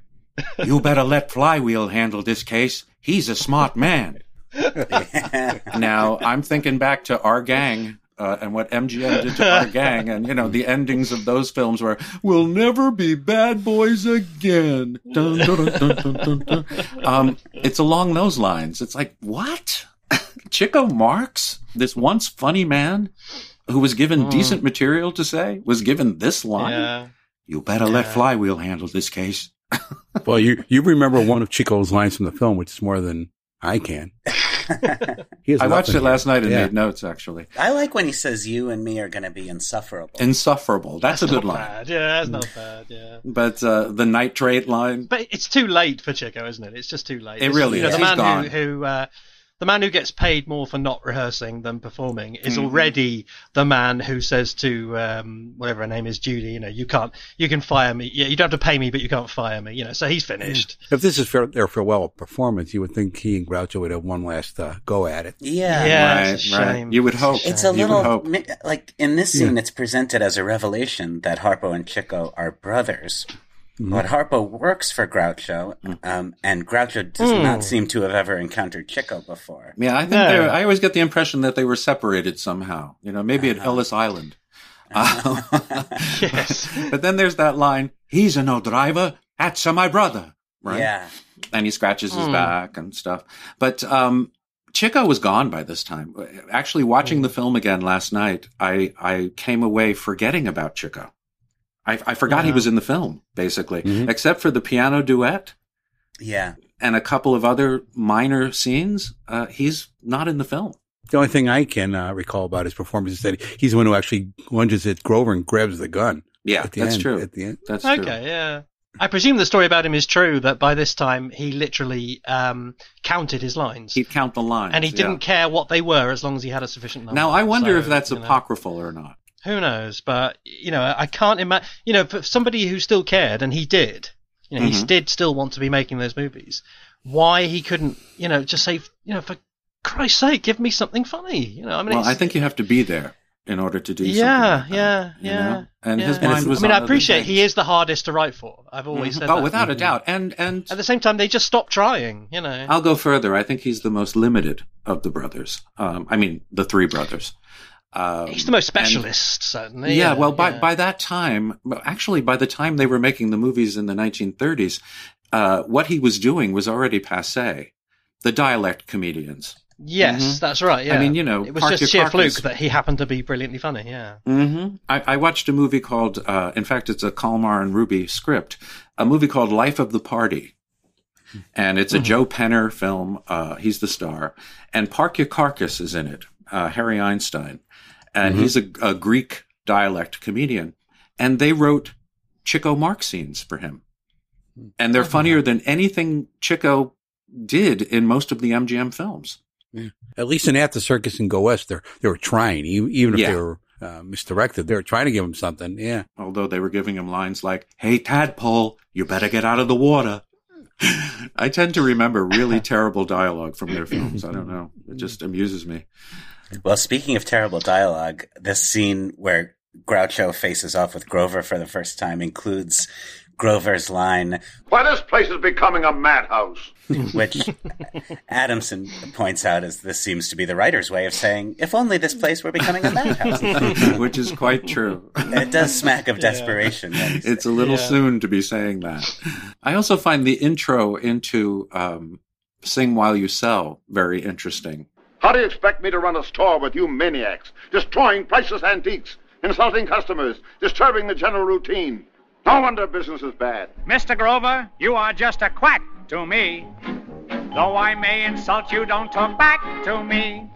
You better let Flywheel handle this case. He's a smart man. now, I'm thinking back to Our Gang uh, and what MGM did to Our Gang, and you know the endings of those films where we'll never be bad boys again. Dun, dun, dun, dun, dun, dun. Um, it's along those lines. It's like what? Chico Marx, this once funny man who was given decent material to say, was given this line. Yeah. You better let Flywheel handle this case. Well, you you remember one of Chico's lines from the film, which is more than I can. He has I watched it last night and Yeah. made notes. Actually, I like when he says you and me are going to be insufferable. insufferable. That's, a good line. bad. Yeah, that's not bad. Yeah. But uh, the nitrate line. But it's too late for Chico, isn't it? It's just too late. It It's, really you know, is. The He's man gone. who, who uh, the man who gets paid more for not rehearsing than performing is Mhm. already the man who says to um, whatever her name is, Judy, you know, you can't, you can fire me. Yeah, you don't have to pay me, but you can't fire me. You know, so he's finished. If this is fair, their farewell performance, you would think he and Groucho would have one last uh, go at it. Yeah. Yeah, right, it's a right. shame. You would hope. It's a little hope. mi- like in this scene. It's presented as a revelation that Harpo and Chico are brothers. Mm-hmm. But Harpo works for Groucho, um, and Groucho does Hmm. not seem to have ever encountered Chico before. Yeah, I think Yeah. they're I always get the impression that they were separated somehow. You know, maybe at Ellis Island. Uh, Yes. but then there's that line, he's a no driver, that's a my brother. Right? Yeah, And he scratches his Hmm. back and stuff. But um Chico was gone by this time. Actually watching the film again last night, I I came away forgetting about Chico. I, I forgot he was in the film, basically. Mhm. Except for the piano duet yeah. and a couple of other minor scenes. Uh, he's not in the film. The only thing I can uh, recall about his performance is that he's the one who actually lunges at Grover and grabs the gun. Yeah, at the that's end, true. At the end. That's true. Okay, yeah. I presume the story about him is true. That by this time he literally um, counted his lines, He'd count the lines. and he didn't care what they were as long as he had a sufficient number. Now I wonder So, if that's you know, apocryphal or not. Who knows? But you know, I can't imagine. You know, for somebody who still cared, and he did. You know, he Mhm. did still want to be making those movies. Why he couldn't, you know, just say, you know, for Christ's sake, give me something funny. You know, I mean, Well, I think you have to be there in order to do something. yeah, like that, yeah, you yeah, know? And yeah. his mind was. I mean, I appreciate he is the hardest to write for. I've always Mhm. said Oh, that. without a doubt. And and At the same time, they just stopped trying. You know. I'll go further. I think he's the most limited of the brothers. Um, I mean, the three brothers. Um, He's the most and- specialist, certainly. yeah, well, by yeah. by that time, actually, by the time they were making the movies in the 1930s, uh, what he was doing was already passe. The dialect comedians. yes, Mhm. that's right. Yeah, I mean, you know, it was Park just sheer fluke that he happened to be brilliantly funny. Yeah. hmm I, I watched a movie called, uh, in fact, it's a Kalmar and Ruby script, a movie called Life of the Party. And it's a Joe Penner film. Uh, he's the star. And Parkyakarkus is in it, uh, Harry Einstein. And mm-hmm. he's a, a Greek dialect comedian. And they wrote Chico Marx scenes for him. Hmm. And they're funnier than anything Chico did in most of the MGM films. At least in At the Circus and Go West, they're, they were trying, even if Yeah. they were uh, misdirected, they were trying to give him something. Yeah. although they were giving him lines like, Hey, tadpole, you better get out of the water. I tend to remember really terrible dialogue from their films. I don't know. It just hmm. amuses me. Well, speaking of terrible dialogue, this scene where Groucho faces off with Grover for the first time includes Grover's line, Why, this place is becoming a madhouse. which Adamson points out as this seems to be the writer's way of saying, if only this place were becoming a madhouse. Which is quite true. it does smack of desperation. when he says It's a little Yeah. soon to be saying that. I also find the intro into um, Sing While You Sell very interesting. How do you expect me to run a store with you maniacs, destroying priceless antiques, insulting customers, disturbing the general routine? No wonder business is bad. Mr. Grover, you are just a quack to me. Though I may insult you, don't talk back to me.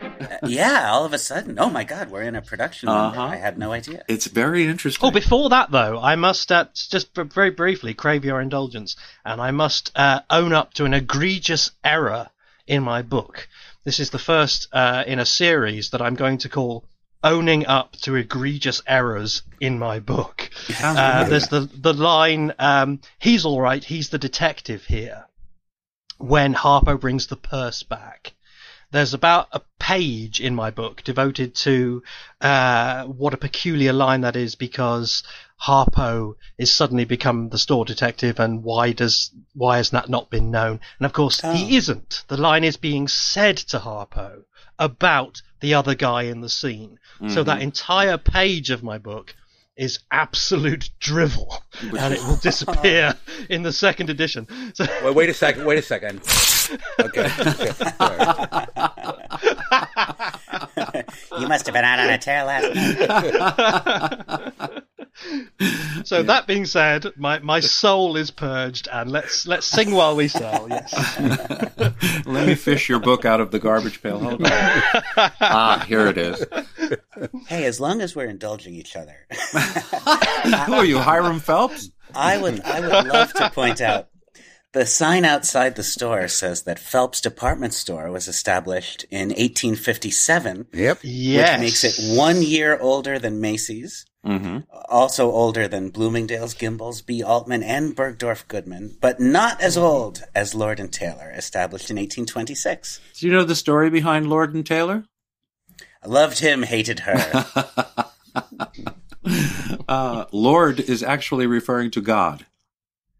yeah, all of a sudden, oh my God, we're in a production. number. Uh-huh. I had no idea. It's very interesting. Oh, before that though, I must uh, just very briefly crave your indulgence, and I must uh, own up to an egregious error in my book. This is the first uh, in a series that I'm going to call "Owning Up to Egregious Errors in My Book." Uh, there's the the line, um, "He's all right. He's the detective here." When Harpo brings the purse back, there's about a page in my book devoted to uh, what a peculiar line that is because Harpo is suddenly become the store detective and why does why has that not been known? And of course Oh. he isn't. The line is being said to Harpo about the other guy in the scene. So that mm-hmm. entire page of my book is absolute drivel and it will disappear in the second edition. So Wait, wait a second. Wait a second. Okay. okay. You must have been out on a tear last night. So that being said, my, my soul is purged, and let's let's sing while we sell. Yes. Let me fish your book out of the garbage pail. Hold on. ah, here it is. Hey, as long as we're indulging each other, Who are you, Hiram Phelps? I would I would love to point out The sign outside the store says that Phelps Department Store was established in 1857. Yep. Yes. Which makes it one year older than Macy's. Mm-hmm. Also older than Bloomingdale's, Gimbel's, B. Altman, and Bergdorf Goodman, but not as old as Lord and Taylor, established in 1826. Do you know the story behind Lord and Taylor? I loved him, hated her. uh, Lord is actually referring to God.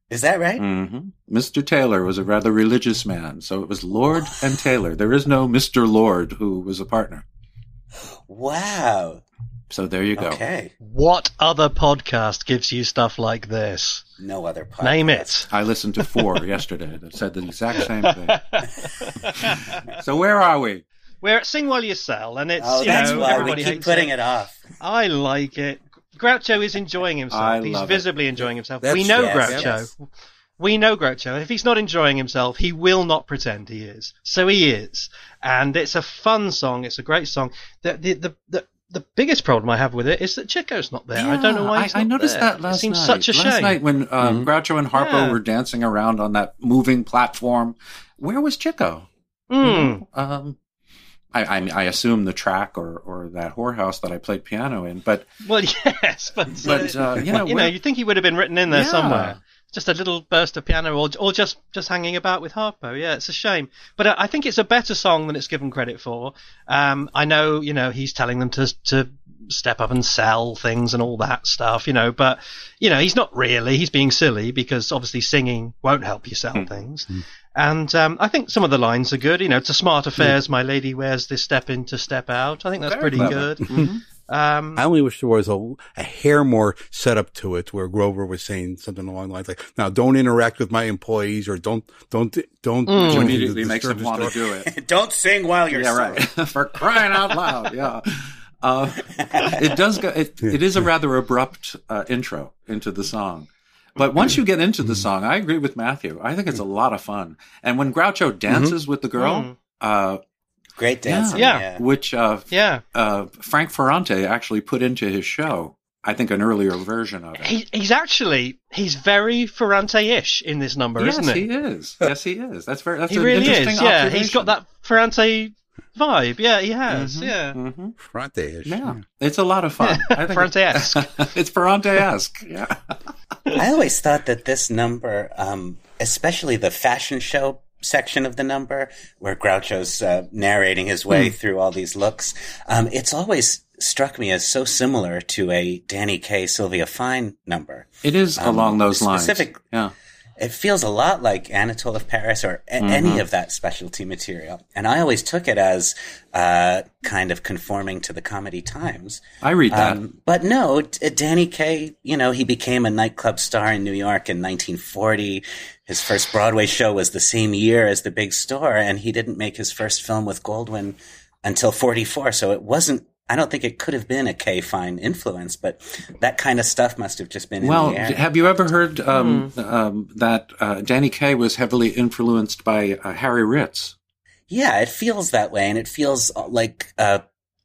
Is that right? Mm-hmm. Mr. Taylor was a rather religious man, so it was Lord and Taylor. There is no Mr. Lord who was a partner. Wow. So there you go. Okay. What other podcast gives you stuff like this? No other podcast. Name it. I listened to four yesterday that said the exact same thing. so where are we? We're at Sing While You Sell, and it's Oh, you that's know why we everybody keep hates putting it. it off. I like it. Groucho is enjoying himself. I he's love it. visibly enjoying himself. That's we know yes, Groucho. yes. We know Groucho. If he's not enjoying himself, he will not pretend he is. So he is, and it's a fun song. It's a great song. The the the. the the biggest problem I have with it is that Chico's not there. I don't know why he's I, I not noticed there. that last it seems night. such a last shame. night when um, Groucho and Harpo Yeah. were dancing around on that moving platform, where was Chico? Mm. Um, I, I, I assume the track or, or that whorehouse that I played piano in, but Well, yes, but, But, uh, you know, you know, you think he would have been written in there Yeah. somewhere. Just a little burst of piano, or or just just hanging about with Harpo. Yeah, it's a shame, but I I think it's a better song than it's given credit for. Um, I know, you know, he's telling them to to step up and sell things and all that stuff, you know, but you know, he's not really. He's being silly because obviously singing won't help you sell hmm. things. Hmm. And um, I think some of the lines are good. You know, to smart affairs, hmm. my lady wears this step in to step out. I think that's Very pretty clever. good. Mm-hmm. Mm-hmm. Um, I only wish there was a, a hair more setup to it where Grover was saying something along the lines like, now don't interact with my employees or don't, don't, don't. Mm. do anything to immediately makes disturb them want to do it. Don't sing while you're yeah, right. For crying out loud, yeah. Uh, it does go. It, it is a rather abrupt uh, intro into the song, but once you get into the song, I agree with Matthew. I think it's a lot of fun. And when Groucho dances with the girl, Mm. uh, Great dancing. Yeah. Yeah. which uh, yeah. uh, Frank Ferrante actually put into his show, I think an earlier version of it. He, he's actually he's very Ferrante-ish in this number, yes, isn't he? he is. Yes, he is. That's very. That's He an really interesting is. Yeah, he's got that Ferrante vibe. Yeah, he has. Mhm, Yeah, mhm. Fronte-ish. Yeah, it's a lot of fun. I think Ferrante-esque. it's Ferrante-esque. Yeah. I always thought that this number, um, especially the fashion show section of the number, where Groucho's uh, narrating his way Hmm. through all these looks, um, it's always struck me as so similar to a Danny Kaye, Sylvia Fine number. It is Um, along those lines. specific- Yeah. It feels a lot like Anatole of Paris or a- any of that specialty material. And I always took it as uh, kind of conforming to the comedy times. I read that. Um, but no, D- Danny Kaye, you know, he became a nightclub star in New York in 1940. His first Broadway show was the same year as The Big Store, and he didn't make his first film with Goldwyn until 44. So it wasn't, I don't think it could have been a Kaye Fine influence, but that kind of stuff must have just been well, in the air. have you ever heard um, Hmm. um, that uh, Danny Kaye was heavily influenced by uh, Harry Ritz? Yeah, it feels that way, and it feels uh, like uh,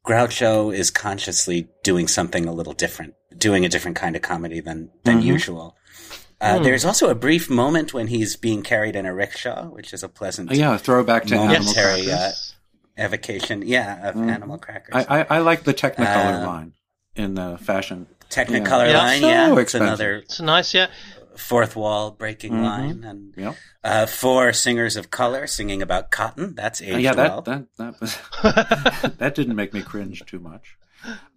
Groucho is consciously doing something a little different, doing a different kind of comedy than than Mhm. usual. Uh, Hmm. There's also a brief moment when he's being carried in a rickshaw, which is a pleasant Uh, yeah, throwback to Animal momentary uh, Crackers. Evocation. Yeah, of Mhm. Animal Crackers. I, I, I like the Technicolor Uh, line in the fashion. Technicolor Yeah. line, So yeah, it's expensive. another it's nice. Yeah, fourth wall breaking Mhm. line, and Yep. uh, four singers of color singing about cotton. That's Uh, aged yeah, well. that that that, was, that didn't make me cringe too much.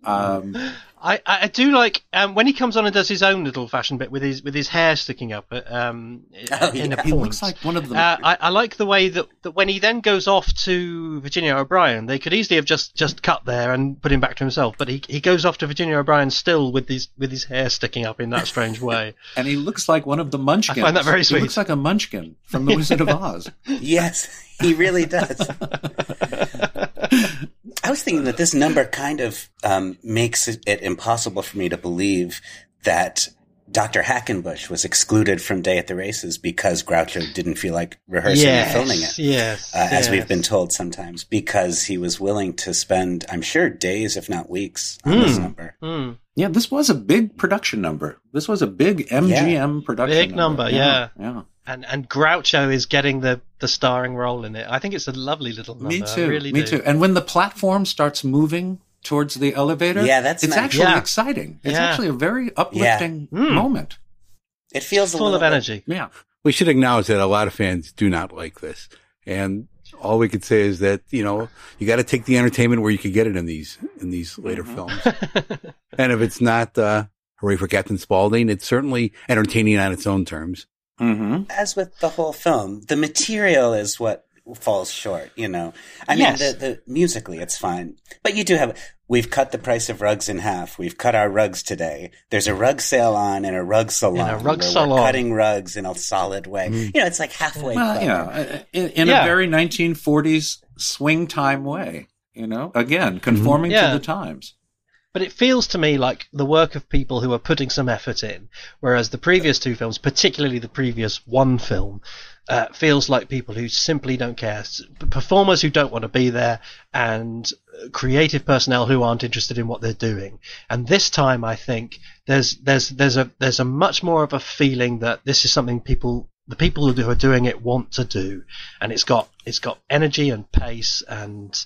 Um, I, I do like um, when he comes on and does his own little fashion bit with his with his hair sticking up at, um, Oh, in yeah. a he point. looks like one of the. Uh, I, I like the way that, that when he then goes off to Virginia O'Brien, they could easily have just, just cut there and put him back to himself, but he, he goes off to Virginia O'Brien still with his with his hair sticking up in that strange way. and he looks like one of the Munchkins. I find that very sweet. He looks like a Munchkin from The Wizard of Oz. Yes, he really does. I was thinking that this number kind of um, makes it, it impossible for me to believe that Dr. Hackenbush was excluded from Day at the Races because Groucho didn't feel like rehearsing yes, and filming it. yes, Uh, as we've been told sometimes, because he was willing to spend, I'm sure, days, if not weeks, on Hmm. this number. Mm, Yeah, this was a big production number. This was a big MGM production Big number, yeah. yeah. And and Groucho is getting the the starring role in it. I think it's a lovely little number. Me I too. really me do. too. And when the platform starts moving towards the elevator, Yeah, that's it's nice. actually Yeah. exciting. It's Yeah. actually a very uplifting Mm. moment. It feels a full of little bit- energy. Yeah. We should acknowledge that a lot of fans do not like this. And all we could say is that, you know, you got to take the entertainment where you could get it in these, in these later films. and if it's not, uh, hooray for Captain Spaulding, it's certainly entertaining on its own terms. Mm-hmm. as with the whole film, the material is what falls short, you know. I Yes. mean, the, the musically it's fine, but you do have. We've cut the price of rugs in half. We've cut our rugs today. There's a rug sale on in a rug salon. In a rug salon. We're cutting rugs in a solid way. You know, it's like halfway. Well, clever. yeah, uh, in, in Yeah. a very 1940s swing time way. You know, again, conforming Yeah. to the times. But it feels to me like the work of people who are putting some effort in, whereas the previous two films, particularly the previous one film, uh, feels like people who simply don't care. Performers who don't want to be there, and uh, creative personnel who aren't interested in what they're doing. And this time, I think there's there's there's a there's a much more of a feeling that this is something people the people who are doing it want to do, and it's got it's got energy and pace and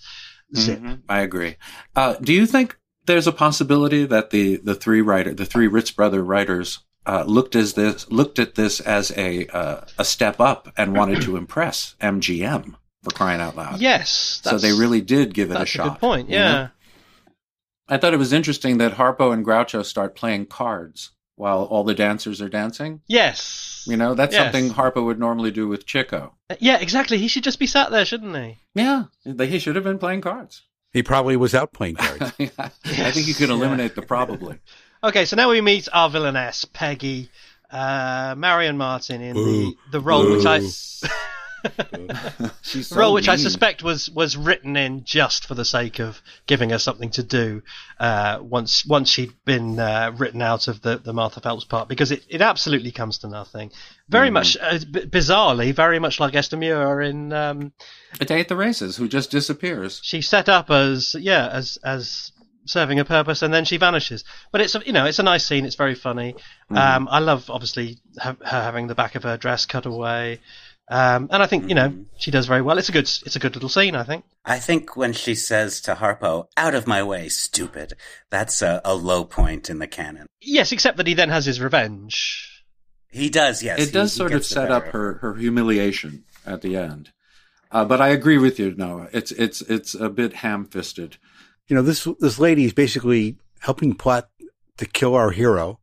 zip. Mhm. I agree. Uh, do you think there's a possibility that the the three writer the three Ritz brother writers uh, looked as this looked at this as a uh, a step up and wanted to impress MGM for crying out loud? Yes, So they really did give it a That's shot. good point. you know? Yeah. I thought it was interesting that Harpo and Groucho start playing cards while all the dancers are dancing. Yes. You know, that's Yes. something Harpo would normally do with Chico. Uh, Yeah, exactly. He should just be sat there, shouldn't he? Yeah, he should have been playing cards. He probably was out playing cards. I think you could eliminate the probably. Okay, so now we meet our villainess, Peggy, uh, Marion Martin in the, the role which I She's so role which I suspect was was written in just for the sake of giving her something to do uh, once once she'd been uh, written out of the, the Martha Phelps part because it, it absolutely comes to nothing. Very Mm-hmm. much uh, b- bizarrely, very much like Esther Muir in um, A day at the races, who just disappears. she's set up as yeah as as serving a purpose and then she vanishes but it's a, you know it's a nice scene it's very funny Mm-hmm. um i love obviously ha- her having the back of her dress cut away um and i think you know Mm-hmm. she does very well it's a good it's a good little scene i think I think when she says to Harpo, "Out of my way, stupid," that's a, a low point in the canon. yes except that he then has his revenge He does, yes. it he- does he sort of set up her, her humiliation at the end. Uh, but I agree with you, Noah. It's it's it's a bit ham-fisted. you know, this this lady is basically helping plot to kill our hero,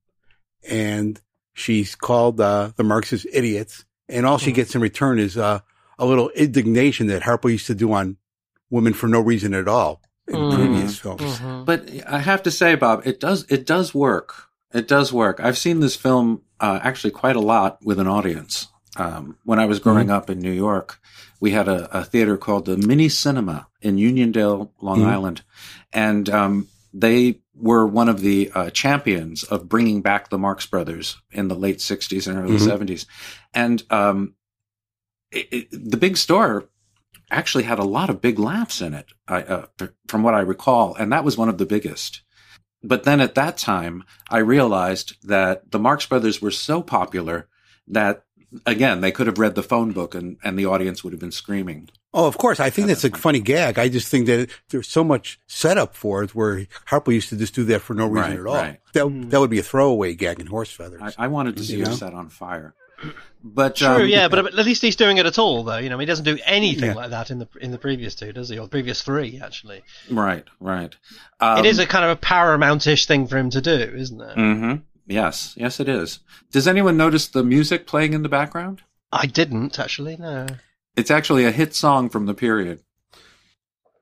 and she's called uh, the Marxist idiots, and all she Mm-hmm. gets in return is uh, a little indignation that Harpo used to do on women for no reason at all in Mhm. previous films. Mhm. But I have to say, Bob, it does it does work. It does work. I've seen this film uh, actually quite a lot with an audience. Um, when I was growing up in New York, we had a, a theater called the Mini Cinema in Uniondale, Long Mhm. Island, and um, they were one of the uh, champions of bringing back the Marx Brothers in the late '60s and early Mhm. '70s. And um, it, it, the big store actually had a lot of big laughs in it, I, uh, from what I recall, and that was one of the biggest. But then at that time, I realized that the Marx Brothers were so popular that, again, they could have read the phone book and, and the audience would have been screaming. Oh, of course. I think that's a funny gag. I just think that there's so much setup for it where Harpo used to just do that for no reason Right, at all. right. That, that would be a throwaway gag in horse feathers. I, I wanted to see You her set on fire. But True, um, yeah, but at least he's doing it at all, though. You know, he doesn't do anything Yeah. like that in the in the previous two, does he? Or the previous three, actually. right, right. Um, it is a kind of a Paramountish thing for him to do, isn't it? Mm-hmm. Yes, yes, it is. Does anyone notice the music playing in the background? I didn't actually. No. It's actually a hit song from the period.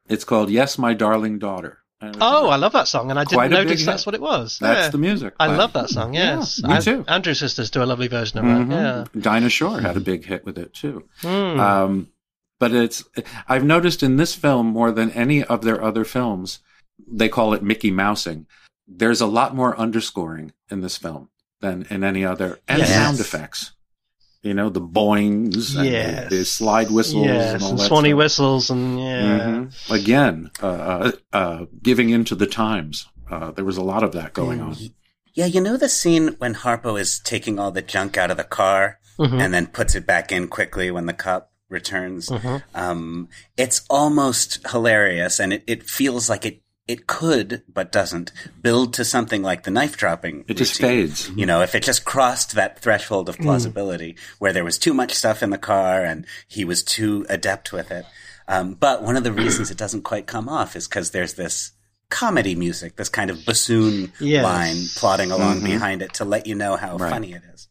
It's called "Yes, My Darling Daughter." Oh, I love that song, and I didn't notice that's what it was. That's Yeah. the music. I love that song. Yeah, Yes, me An- too. Andrew Sisters do a lovely version of Mhm. that. Dinah Shore had a big hit with it too. Yeah. Hmm. Um, but it's I've noticed in this film more than any of their other films, they call it Mickey Mousing. There's a lot more underscoring in this film than in any other, and Yes. sound effects. You know, the boings, and Yes. the, the slide whistles, yes, and all and that swanny stuff. whistles, and yeah. Mhm. Again, uh, uh, uh, giving into the times. Uh, there was a lot of that going on. Yeah, you know the scene when Harpo is taking all the junk out of the car mm-hmm. and then puts it back in quickly when the cop returns. Mm-hmm. Um, it's almost hilarious, and it, it feels like it it could, but doesn't, build to something like the knife dropping. It just fades. You know, if it just crossed that threshold of plausibility mm. where there was too much stuff in the car and he was too adept with it. Um, but one of the reasons it doesn't quite come off is because there's this comedy music, this kind of bassoon yes. line plodding along mm-hmm. behind it to let you know how right. funny it is.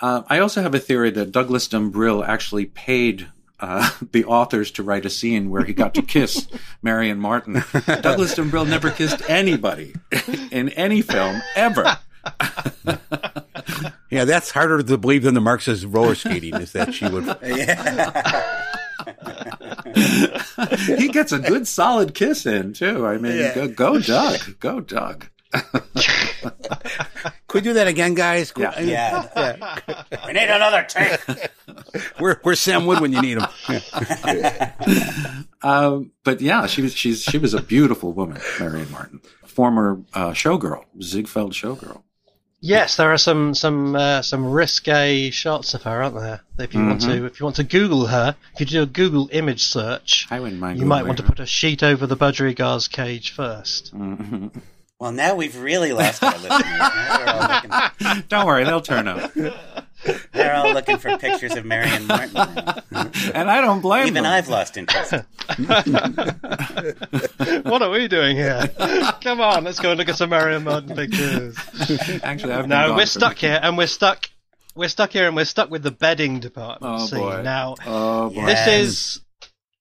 Uh, I also have a theory that Douglass Dumbrille actually paid uh, the authors to write a scene where he got to kiss Marion Martin. Douglass Dumbrille never kissed anybody in any film ever. yeah, that's harder to believe than the Marxist roller skating. Is that she would? he gets a good solid kiss in too. I mean, yeah. go, go Doug, go Doug. Could we do that again, guys? Yeah. yeah. yeah. we need another take. we're, we're Sam Wood when you need him. um, but yeah, she was, she's, she was a beautiful woman, Marion Martin, former uh, showgirl, Ziegfeld showgirl. Yes, there are some some uh, some risque shots of her, aren't there? If you mm-hmm. want to, if you want to Google her, if you do a Google image search, I wouldn't mind you might want her. to put a sheet over the budgerigars cage 1st mm-hmm. Well, now we've really lost our listeners. Don't worry, they'll turn up. They're all looking for pictures of Marion Martin. and I don't blame Even them. I've lost interest. what are we doing here? Come on, let's go and look at some Marion Martin pictures. Actually, I've no, we're stuck here, and we're stuck. We're stuck here, and we're stuck with the bedding department. Oh scene. boy! Now, oh boy! This is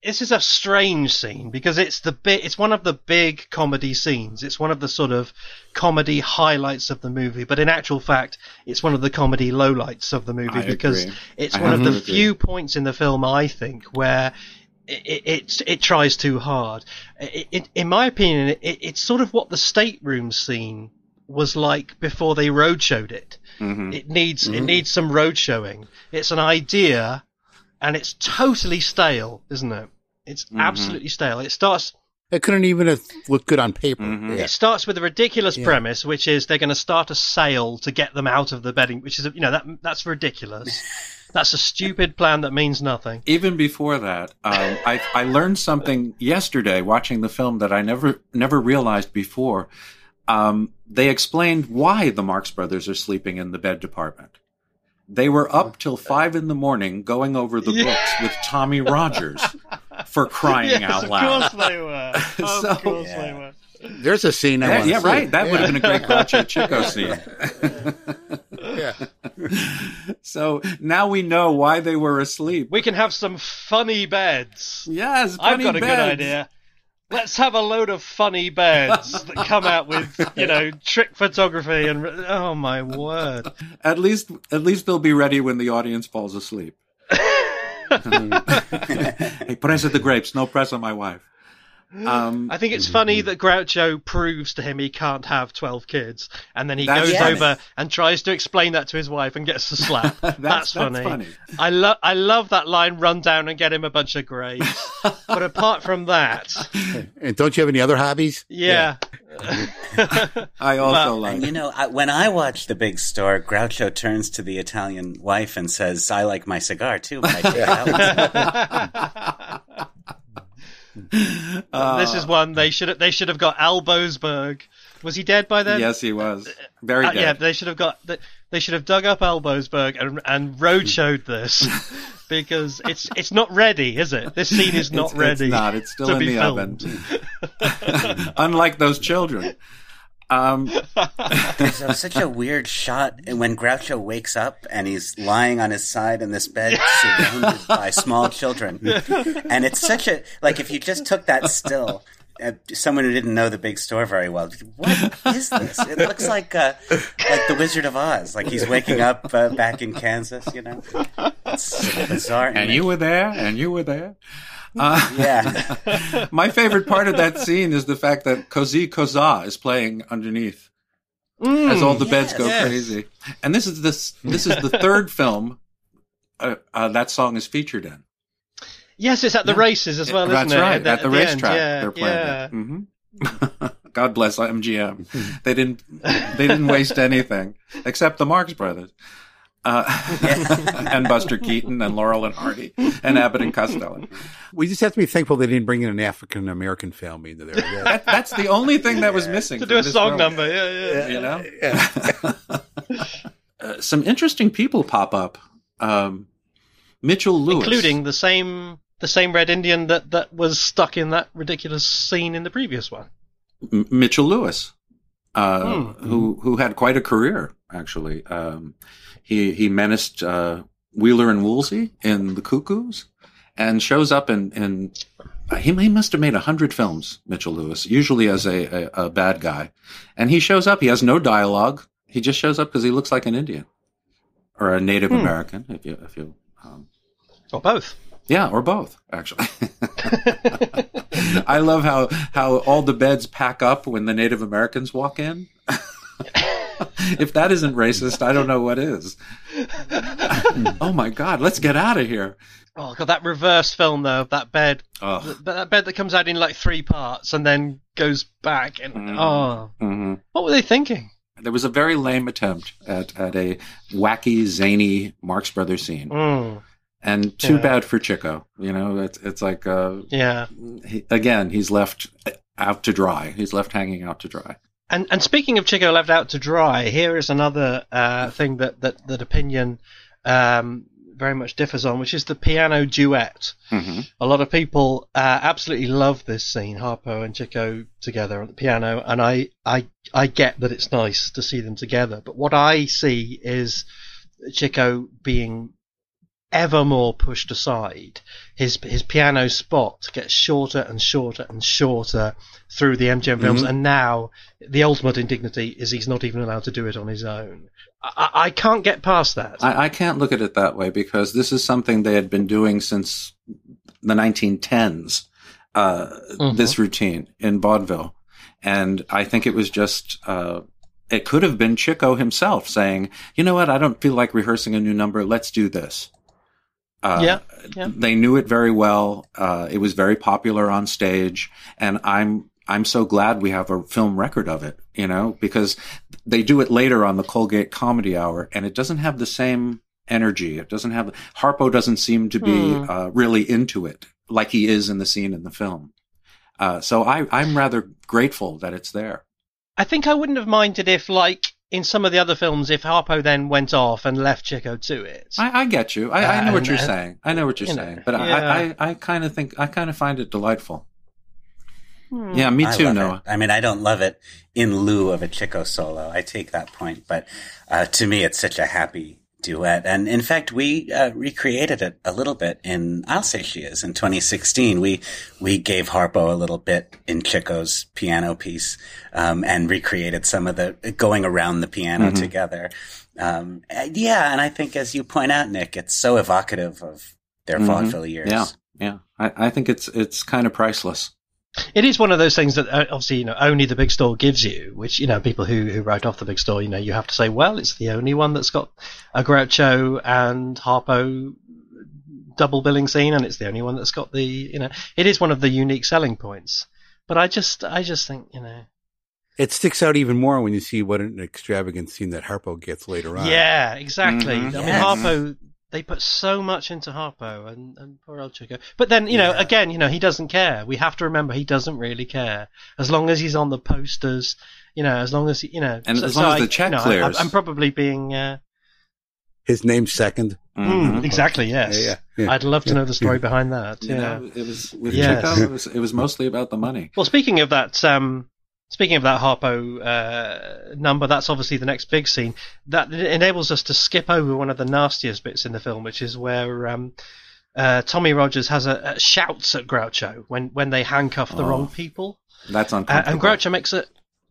this is a strange scene because it's the bit it's one of the big comedy scenes it's one of the sort of comedy highlights of the movie but in actual fact it's one of the comedy lowlights of the movie I because agree. it's I one of the agree. few points in the film i think where it, it, it, it tries too hard it, it, in my opinion it, it's sort of what the stateroom scene was like before they roadshowed it Mhm. it needs it Mhm. needs some road showing it's an idea and it's totally stale, isn't it? It's Mhm. absolutely stale. It starts. It couldn't even have looked good on paper. Mhm. Yeah. It starts with a ridiculous Yeah. premise, which is they're going to start a sale to get them out of the bedding, which is you know that that's ridiculous. that's a stupid plan that means nothing. Even before that, um, I, I learned something yesterday watching the film that I never never realized before. Um, they explained why the Marx Brothers are sleeping in the bed department. They were up till five in the morning going over the Yeah. books with Tommy Rogers for crying yes, out of loud. course they were. Of So- course Yeah. they were. There's a scene I Yeah, want to yeah, see. right. That would have been a great Groucho Chico scene. Yeah. So now we know why they were asleep. We can have some funny beds. Yes, I've funny got a good idea. Let's have a load of funny beds that come out with, you know, trick photography and oh my word. At least, at least they'll be ready when the audience falls asleep. hey, press of the grapes, no press on my wife. Um, I think it's funny that Groucho proves to him he can't have 12 kids, and then he goes funny. over and tries to explain that to his wife and gets a slap. that's, That's- that's funny. funny. I, lo- I love that line, run down and get him a bunch of grapes. but apart from that, And don't you have any other hobbies? yeah. I also Well, like. And you know, I, when I watch The Big Store, Groucho turns to the Italian wife and says, "I like my cigar too." But I take that one." Uh, this is one they should have, they should have got Al Boasberg. Was he dead by then? yes, he was very Uh, dead. yeah, they should have got they- should have dug up Al Boasberg and and roadshowed this because it's it's not ready, is it? This scene is not It's- ready. It's not. It's still to in be the filmed. oven. Unlike those children. Um, There's a- such a weird shot when Groucho wakes up and he's lying on his side in this bed surrounded by small children. And it's such a, like, if you just took that still, uh, someone who didn't know the big store very well, what is this? It looks like, uh, like the Wizard of Oz. Like he's waking up uh, back in Kansas, you know? It's bizarre. and image. you were there, and you were there. Uh, Yeah. my favorite part of that scene is the fact that Cosi Cosa is playing underneath as all the beds go Yes. crazy. And this is this this is the third film uh, uh, that song is featured in. Yes, it's at the races as well, That's isn't it? right. the- At the the racetrack, yeah, they're playing yeah. it. hmm God bless MGM. They didn't. They didn't waste anything except the Marx Brothers, uh, and Buster Keaton and Laurel and Hardy and Abbott and Costello. We just have to be thankful they didn't bring in an African American family into there. That, that's the only thing that was missing To do a song film. number, yeah, yeah. You know, uh, some interesting people pop up. Um, Mitchell Lewis, including the same the same red Indian that that was stuck in that ridiculous scene in the previous one. M- Mitchell Lewis, uh, Hmm. who who had quite a career actually. Um, he he menaced uh, Wheeler and Woolsey in The Cuckoos, and shows up in in. uh, He, he must have made a hundred films, Mitchell Lewis, usually as a, a, a bad guy, and he shows up. He has no dialogue. He just shows up because he looks like an Indian or a Native Hmm. American, if you if you um, Or both. yeah, or both, actually. I love how how all the beds pack up when the Native Americans walk in. if that isn't racist, I don't know what is. oh my God, let's get out of here. Oh god, that reverse film though, that bed, Oh. th- that bed that comes out in like three parts and then goes back and oh, hmm what were they thinking? There was a very lame attempt at, at a wacky, zany Marx Brothers scene. Mm, And too Yeah. bad for Chico. You know, it's, it's like, uh, yeah. he, again, he's left out to dry. He's left hanging out to dry. And and speaking of Chico left out to dry, here is another uh, thing that that that opinion um, very much differs on, which is the piano duet. hmm A lot of people uh, absolutely love this scene, Harpo and Chico together on the piano, and I, I, I get that it's nice to see them together. But what I see is Chico being ever more pushed aside. His his piano spot gets shorter and shorter and shorter through the MGM films, Mhm. and now the ultimate indignity is he's not even allowed to do it on his own. I, I can't get past that. I, I can't look at it that way because this is something they had been doing since the 1910s. Uh, Mhm. This routine in vaudeville, and I think it was just. Uh, it could have been Chico himself saying, "You know what? I don't feel like rehearsing a new number. Let's do this." Uh, Yeah, yeah. They knew it very well. Uh, it was very popular on stage, and I'm I'm so glad we have a film record of it. You know, because they do it later on the Colgate Comedy Hour, and it doesn't have the same energy. It doesn't have Harpo doesn't seem to be Hmm. uh, really into it like he is in the scene in the film. Uh, so I I'm rather grateful that it's there. I think I wouldn't have minded if, like, in some of the other films, if Harpo then went off and left Chico to it. I, I get you. I, I know what you're and- saying. I know what you're you know, saying. But yeah. I, I, I kind of think I kind of find it delightful. Hmm. Yeah, me too, love Noah. it. I mean, I don't love it in lieu of a Chico solo. I take that point, but uh, to me, it's such a happy duet. And in fact, we uh, recreated it a little bit in I'll Say She Is in 2016. We we gave Harpo a little bit in Chico's piano piece um, and recreated some of the going around the piano Mhm. together. Um, and yeah, and I think as you point out, Nick, it's so evocative of their Mhm. vaudeville years. Yeah, yeah. I, I think it's it's kind of priceless. It is one of those things that uh, obviously you know only the big store gives you, which you know people who who write off the big store, you know, you have to say, well, it's the only one that's got a Groucho and Harpo double billing scene, and it's the only one that's got the you know, it is one of the unique selling points. But I just I just think you know, It sticks out even more when you see what an extravagant scene that Harpo gets later on. yeah, exactly. Mhm. I mean, Yes. Harpo. They put so much into Harpo and, and poor old Chico. But then, you know, again, you know, he doesn't care. We have to remember he doesn't really care. As long as he's on the posters, you know, as long as, he, you know. And as long as the check you know, clears. I'm, probably being, uh, His name second. mm, exactly, yes. Yeah, yeah, yeah. I'd love to know the story behind that. You Yeah. know, it was with Yes. Chico. It was it was mostly about the money. Well, speaking of that, um, speaking of that Harpo uh, number, that's obviously the next big scene. That enables us to skip over one of the nastiest bits in the film, which is where um, uh, Tommy Rogers has a, a shouts at Groucho when when they handcuff the Oh. wrong people, That's uh, uncomfortable. and Groucho makes a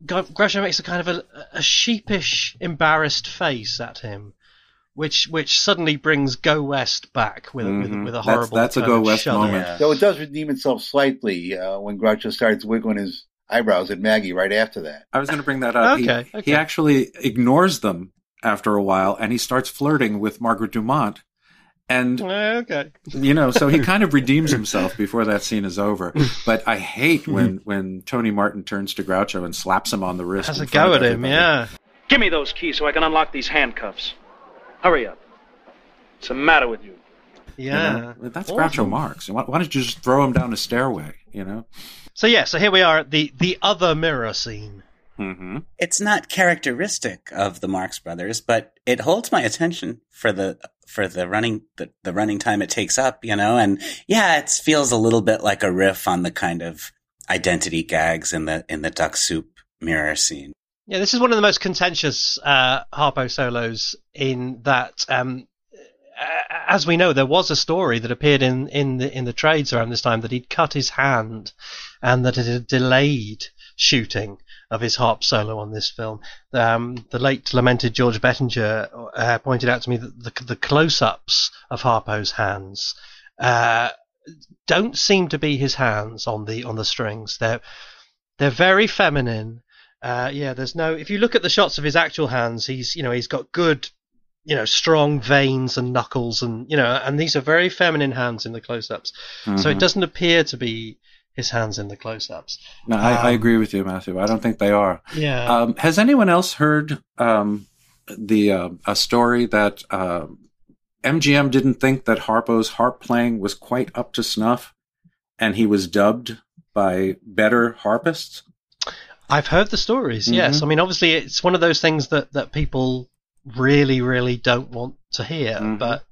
Groucho makes a kind of a, a sheepish, embarrassed face at him. Which which suddenly brings Go West back with a with, with a horrible that's a Go West shudder. moment. Yeah. Though it does redeem itself slightly uh, when Groucho starts wiggling his eyebrows at Maggie right after that. I was going to bring that up. He- Okay, okay. He, actually ignores them after a while, and he starts flirting with Margaret Dumont. And eh, okay, you know, so he kind of redeems himself before that scene is over. But I hate when when Tony Martin turns to Groucho and slaps him on the wrist. Has in a front go of at him, yeah. Give me those keys so I can unlock these handcuffs. Hurry up. What's the matter with you? You Yeah. know, that's Awful. Groucho Marx. Why, why don't you just throw him down a stairway? You know. So yeah, so here we are at the the other mirror scene. Mm-hmm. It's not characteristic of the Marx Brothers, but it holds my attention for the for the running the, the running time it takes up, you know. And yeah, it feels a little bit like a riff on the kind of identity gags in the in the duck soup mirror scene. Yeah, this is one of the most contentious uh, Harpo solos in that, um, as we know, there was a story that appeared in, in the in the trades around this time that he'd cut his hand, and that it had delayed shooting of his harp solo on this film. Um, the late lamented George Bettinger uh, pointed out to me that the, the close-ups of Harpo's hands uh, don't seem to be his hands on the on the strings. They're they're very feminine. Uh, yeah, there's no. If you look at the shots of his actual hands, he's you know he's got good, you know, strong veins and knuckles, and you know, and these are very feminine hands in the close-ups. So it Mhm. doesn't appear to be his hands in the close-ups. No, I, I Um, agree with you, Matthew. I don't think they are. Yeah. Um, has anyone else heard um, the uh, a story that uh, MGM didn't think that Harpo's harp playing was quite up to snuff, and he was dubbed by better harpists? I've heard the stories. Yes, Mhm. I mean, obviously, it's one of those things that that people really, really don't want to hear. But uh,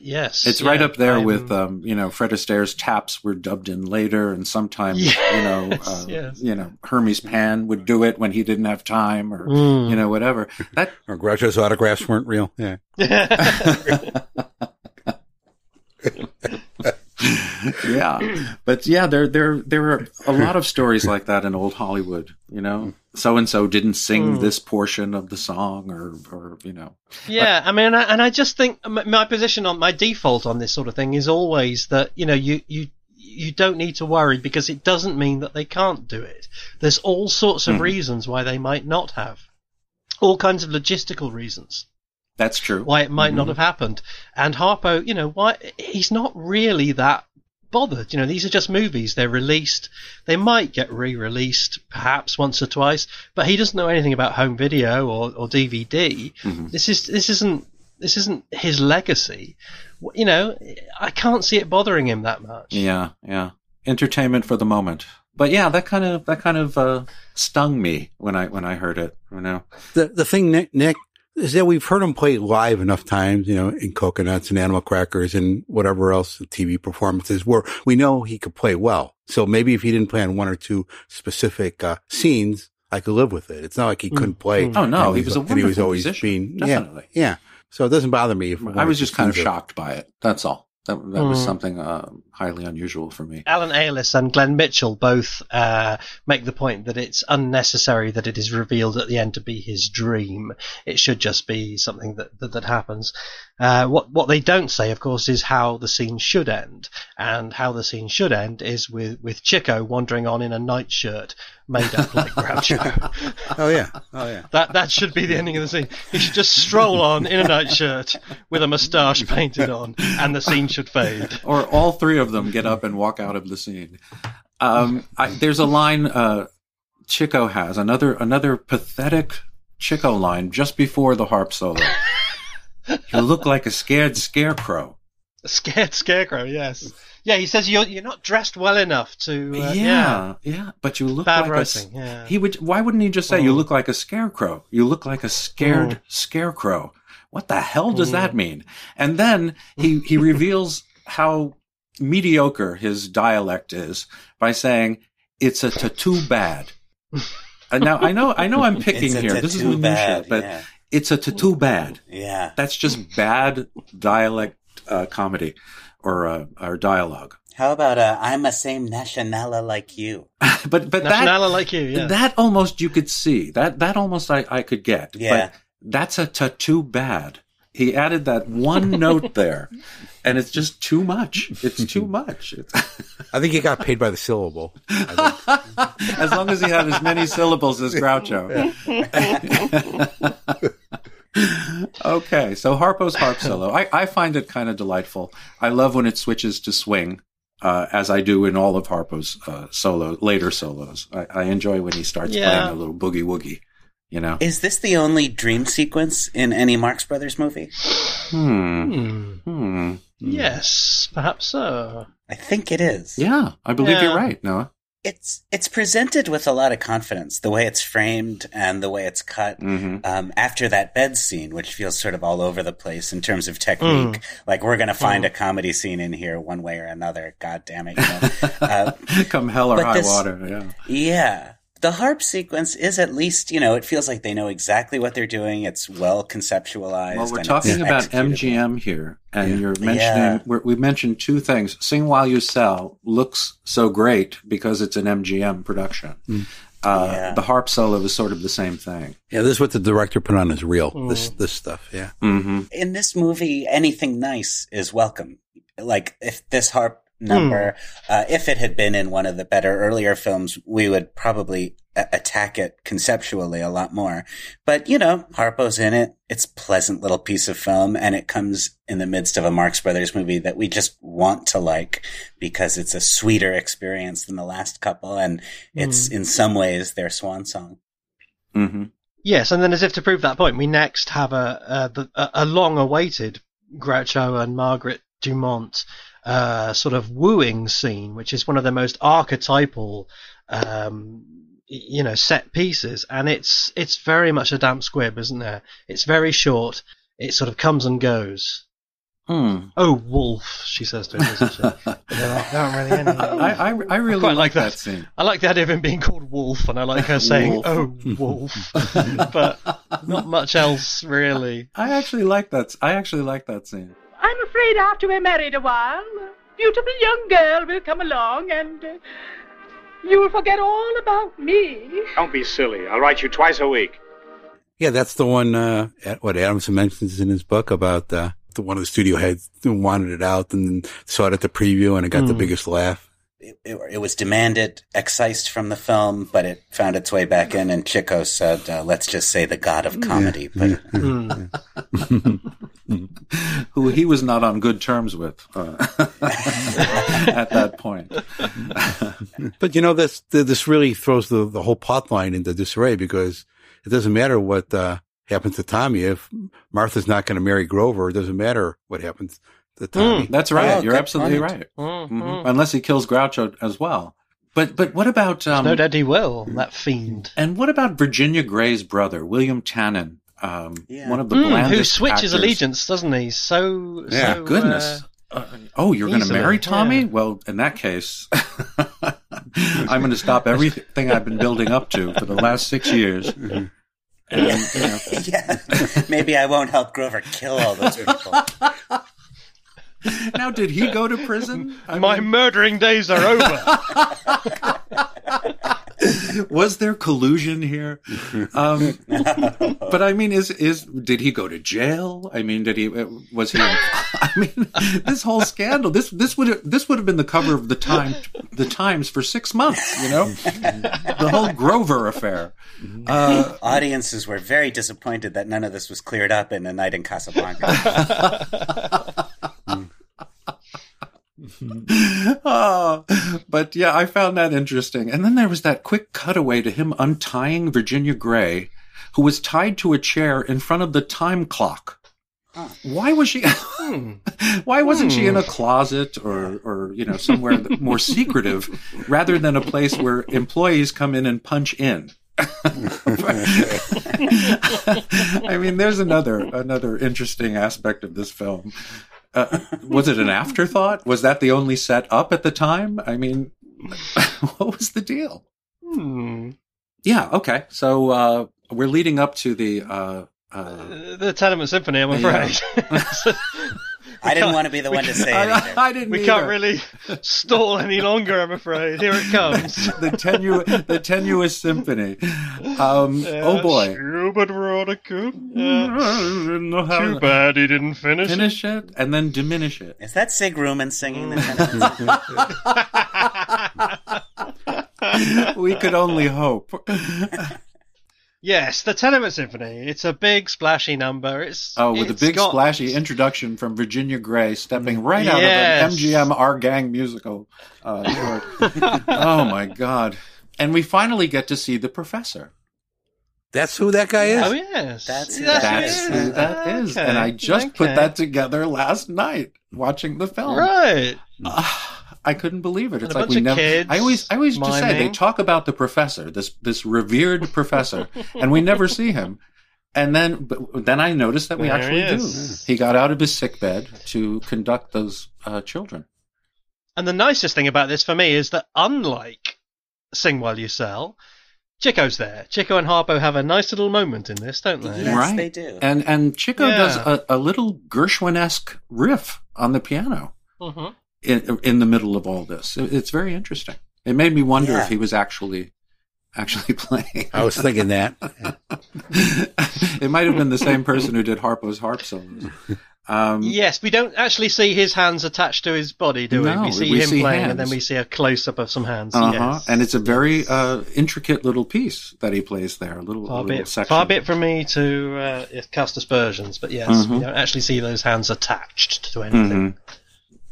yes, It's right up there I'm- with um, you know Fred Astaire's taps were dubbed in later, and sometimes you know uh, yes. you know Hermes Pan would do it when he didn't have time, or Mm. you know whatever. That Or Groucho's autographs weren't real. Yeah. yeah, but yeah, there there there are a lot of stories like that in old Hollywood. You know, so and so didn't sing Mm. this portion of the song, or or you know, Yeah, I mean, and I just think my position on my default on this sort of thing is always that you know you you you don't need to worry because it doesn't mean that they can't do it. There's all sorts of Mhm. reasons why they might not have, all kinds of logistical reasons that's true. why it might not Mhm. have happened. And Harpo, you know, why he's not really that bothered. You know, these are just movies. They're released. They might get re-released perhaps once or twice, but he doesn't know anything about home video or, or DVD. Mhm. This is this isn't this isn't his legacy. You know, I can't see it bothering him that much. Yeah, yeah, entertainment for the moment. But yeah, that kind of that kind of uh, stung me when I when I heard it. You know, The the thing, Nick, Nick, is that we've heard him play live enough times, you know, in Cocoanuts and Animal Crackers and whatever else TV performances where we know he could play well. So maybe if he didn't play on one or two specific uh, scenes, I could live with it. It's not like he couldn't play. Oh, no, he was a and he was wonderful always musician, being definitely. Yeah, yeah. So it doesn't bother me if I was just kind of shocked by it. That's all. That that was Mm. something uh, highly unusual for me. Allen Eyles and Glenn Mitchell both uh, make the point that it's unnecessary that it is revealed at the end to be his dream. It should just be something that that, that happens. Uh, what what they don't say, of course, is how the scene should end, and how the scene should end is with with Chico wandering on in a nightshirt made up like Groucho. Oh yeah, oh yeah. That that should be the ending of the scene. He should just stroll on in a nightshirt with a moustache painted on, and the scene should fade. or all three of them get up and walk out of the scene. Um, I, there's a line uh, Chico has another another pathetic Chico line just before the harp solo. you look like a scared scarecrow. A scared scarecrow, yes. Yeah, he says you're you're not dressed well enough to. Uh, yeah, yeah, but you look Bad like writing, a. yeah. He would. Why wouldn't he just say you Mm. look like a scarecrow? You look like a scared Mm. scarecrow. What the hell does Mm. that mean? And then he he reveals how mediocre his dialect is by saying it's a tattoo bad. And now I know I know I'm picking here. This is minutia, bad, but yeah. it's a tattoo bad. Yeah. That's just bad dialect uh, comedy or uh, or dialogue. How about uh, I'm a same nationala like you? but but Nationala that like you, yeah. that almost you could see that that almost I, I could get. Yeah. But that's a tattoo bad. He added that one note there, and it's just too much. It's too much. It's, I think he got paid by the syllable. As long as he had as many syllables as Groucho. Okay, so Harpo's harp solo. I, I find it kind of delightful. I love when it switches to swing, uh, as I do in all of Harpo's uh, solo later solos. I, I enjoy when he starts Yeah. playing a little boogie woogie. You know. Is this the only dream sequence in any Marx Brothers movie? Hmm. Hmm. Yes, perhaps so. I think it is. Yeah, I believe Yeah. you're right, Noah. It's it's presented with a lot of confidence, the way it's framed and the way it's cut. Mm-hmm. Um, after that bed scene, which feels sort of all over the place in terms of technique, Mm. like we're going to find Mm. a comedy scene in here one way or another. God damn it! You know? uh, Come hell or high this- water. Yeah. Yeah. The harp sequence is at least, you know, it feels like they know exactly what they're doing. It's well conceptualized. Well, we're talking about MGM here, and Yeah. you're mentioning Yeah. we're, we mentioned two things. "Sing While You Sell" looks so great because it's an MGM production. Mm. Uh, Yeah. The harp solo is sort of the same thing. Yeah, this is what the director put on his reel. Mm. This this stuff. Yeah. Mm-hmm. in this movie, anything nice is welcome. Like if this harp number, uh, if it had been in one of the better earlier films, we would probably a- attack it conceptually a lot more. But you know, Harpo's in it. It's a pleasant little piece of film, and it comes in the midst of a Marx Brothers movie that we just want to like because it's a sweeter experience than the last couple, and it's in some ways their swan song. Mm-hmm. Yes, and then as if to prove that point, we next have a a, a, a long-awaited Groucho and Margaret Dumont uh, sort of wooing scene, which is one of the most archetypal, um, you know, set pieces, and it's it's very much a damp squib, isn't there? It's very short. It sort of comes and goes. Hmm. Oh, wolf, she says to him, doesn't she? there, aren't, there aren't really. I, I, I really quite like like that that. scene. I like the idea of him being called Wolf, and I like her saying, Wolf. "Oh, Wolf," but not much else really. I actually like that. I actually like that scene. I'm afraid after we're married a while, a beautiful young girl will come along and uh, you'll forget all about me. Don't be silly. I'll write you twice a week. Yeah, that's the one. Uh, what Adamson mentions in his book about uh, the one of the studio heads who wanted it out and saw it at the preview and it got the Mm. biggest laugh. It, it was demanded, excised from the film, but it found its way back in. And Chico said, uh, "Let's just say the god of comedy." But Who he was not on good terms with uh, at that point. But you know, this this really throws the the whole plot line into disarray because it doesn't matter what uh, happens to Tommy if Martha's not going to marry Grover. It doesn't matter what happens to Tommy. That's right. Oh, You're absolutely point. right. Mm-hmm. Mhm. Unless he kills Groucho as well. But but what about um, no doubt he will. That fiend. and what about Virginia Grey's brother, William Tannen? Um, Yeah. one of the Mm, blandest who switches actors. allegiance, doesn't he? So, Yeah, so, goodness. uh, Uh, oh, you're going to marry Tommy? yeah. Well, in that case, I'm going to stop everything I've been building up to for the last six years. And, you know, yeah, maybe I won't help Grover kill all those people. now, did he go to prison? I my mean, murdering days are over. was there collusion here? Um, but I mean, is is did he go to jail? I mean, did he was he? I mean, this whole scandal. This this would this would have been the cover of the time the Times for six months. You know, the whole Grover affair. Uh, Audiences were very disappointed that none of this was cleared up in A Night in Casablanca. oh, but yeah, I found that interesting. And then there was that quick cutaway to him untying Virginia Grey, who was tied to a chair in front of the time clock. Why was she? why wasn't she in a closet or, or you know, somewhere more secretive, rather than a place where employees come in and punch in? I mean, there's another another interesting aspect of this film. Uh, was it an afterthought? Was that the only set up at the time? I mean, what was the deal? Hmm. Yeah. Okay. So uh, we're leading up to the. Uh, uh, The Tenement Symphony, I'm Yeah. afraid. I didn't want to be the one to say it either. I didn't. we either. can't really stall any longer, I'm afraid. Here it comes. the tenuous, the tenuous symphony. Um, oh boy. Schubert Veronica. Yeah. Too bad he didn't finish. it. Finish it and then diminish it. Is that Sig Ruman singing the Tenement we could only hope. Yes, the Tenement Symphony. It's a big splashy number. It's Oh, with a big got- splashy introduction from Virginia Grey stepping right out Yes. of an MGM Our Gang musical uh, oh my god! And we finally get to see the professor. That's who that guy is. Oh yes, That's who That's that That's is. who that is. Okay, And I just put that together last night watching the film. right. Ah, I couldn't believe it. It's like we never. kids I always, I always just say they talk about the professor, this this revered professor, and we never see him. And then, but then I noticed that we There actually he do. He got out of his sick bed to conduct those uh, children. And the nicest thing about this for me is that unlike Sing While You Sell, Chico's there. Chico and Harpo have a nice little moment in this, don't they? Yes, right? they do. And and Chico Yeah. does a, a little Gershwin esque riff on the piano Mhm. In in the middle of all this. It's very interesting. It made me wonder Yeah. if he was actually actually playing. I was thinking that. it might have been the same person who did Harpo's harp solos. Um, Yes, we don't actually see his hands attached to his body, do No, we? We see we him see playing, and then we see a close up of some hands. Uh-huh. Yes. And it's a very uh, intricate little piece that he plays there. A little, a far little bit, section. far bit from me to uh, cast aspersions, but yes, Mhm. we don't actually see those hands attached to anything. Mhm.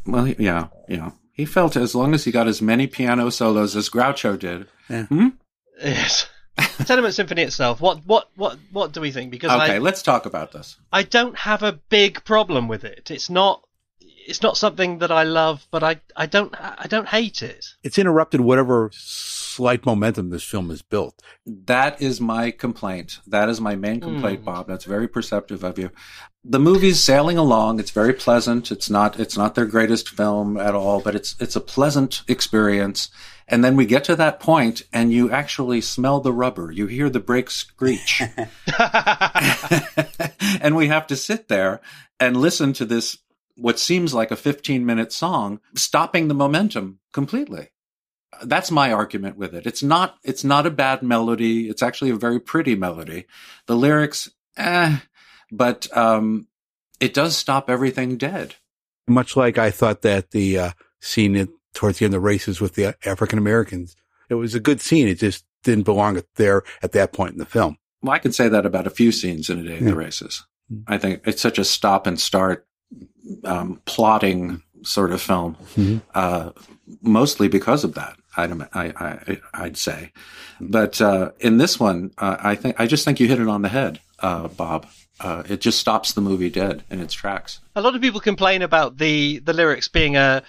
Well, he- yeah, yeah. He felt as long as he got as many piano solos as Groucho did. Hmm? Yes. The Tenement Symphony itself. What what what what do we think? Because Okay, I let's talk about this. I don't have a big problem with it. It's not it's not something that I love, but I I don't I don't hate it. It's interrupted whatever slight momentum this film has built. That is my complaint. That is my main complaint, Hmm. Bob. That's very perceptive of you. The movie's sailing along. It's very pleasant. It's not it's not their greatest film at all, but it's it's a pleasant experience. And then we get to that point and you actually smell the rubber. You hear the brakes screech. and we have to sit there and listen to this what seems like a 15 minute song stopping the momentum completely that's my argument with it it's not it's not a bad melody it's actually a very pretty melody the lyrics eh but um it does stop everything dead Much like I thought that the uh, scene at, towards the end of the races with the African Americans, it was a good scene. It just didn't belong there at that point in the film. well i can say that about a few scenes in a day of the races i think it's such a stop and start um plotting sort of film Mhm. uh, mostly because of that. I'd, I, I'd say, but uh, in this one, uh, I think I just think you hit it on the head, uh, Bob. Uh, it just stops the movie dead in its tracks. A lot of people complain about the the lyrics being a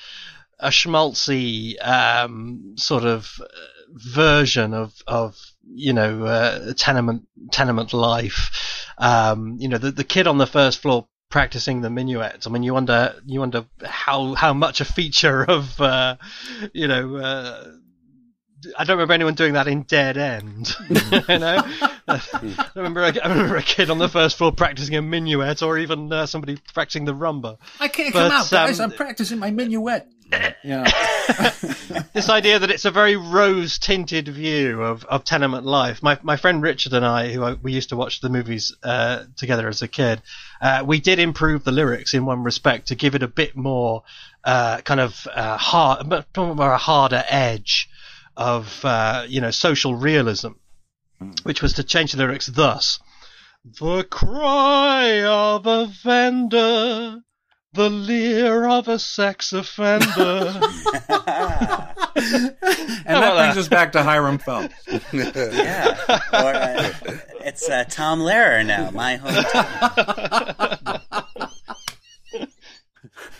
a schmaltzy um, sort of uh, version of of you know uh, tenement tenement life. Um, you know, the the kid on the first floor practicing the minuets. I mean, you wonder you wonder how how much a feature of uh, you know. Uh, I don't remember anyone doing that in Dead End. you know, I remember a, I remember a kid on the first floor practicing a minuet, or even uh, somebody practicing the rumba. I can't But, come out, guys. um, I'm practicing my minuet. Yeah. this idea that it's a very rose tinted view of, of tenement life. My my friend Richard and I, who I, we used to watch the movies uh, together as a kid, uh, we did improve the lyrics in one respect to give it a bit more uh, kind of uh, hard, but more a harder edge of uh, you know social realism, which was to change the lyrics thus: "The cry of a vendor." The leer of a sex offender. And that brings us back to Hiram Phelps. yeah. Or uh, it's uh, Tom Lehrer now, my hometown.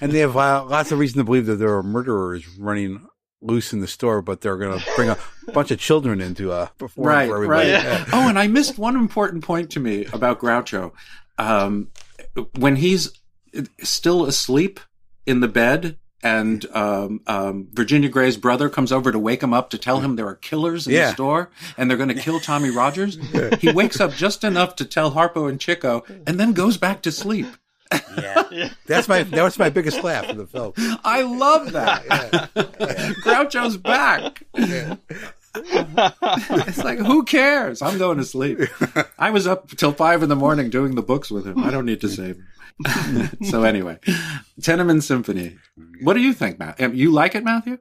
And they have uh, lots of reason to believe that there are murderers running loose in the store, but they're going to bring a bunch of children into a uh, perform right, for right. everybody. oh, and I missed one important point to me about Groucho. Um, when he's still asleep in the bed, and um, um, Virginia Grey's brother comes over to wake him up to tell him there are killers in Yeah. the store and they're going to kill Tommy Rogers. he wakes up just enough to tell Harpo and Chico, and then goes back to sleep. That's my that was my biggest laugh in the film. I love that. Groucho's back. it's like who cares? I'm going to sleep. I was up till five in the morning doing the books with him. I don't need to save him. so anyway, Tenement Symphony. What do you think, Matt? Um, You like it, Matthew?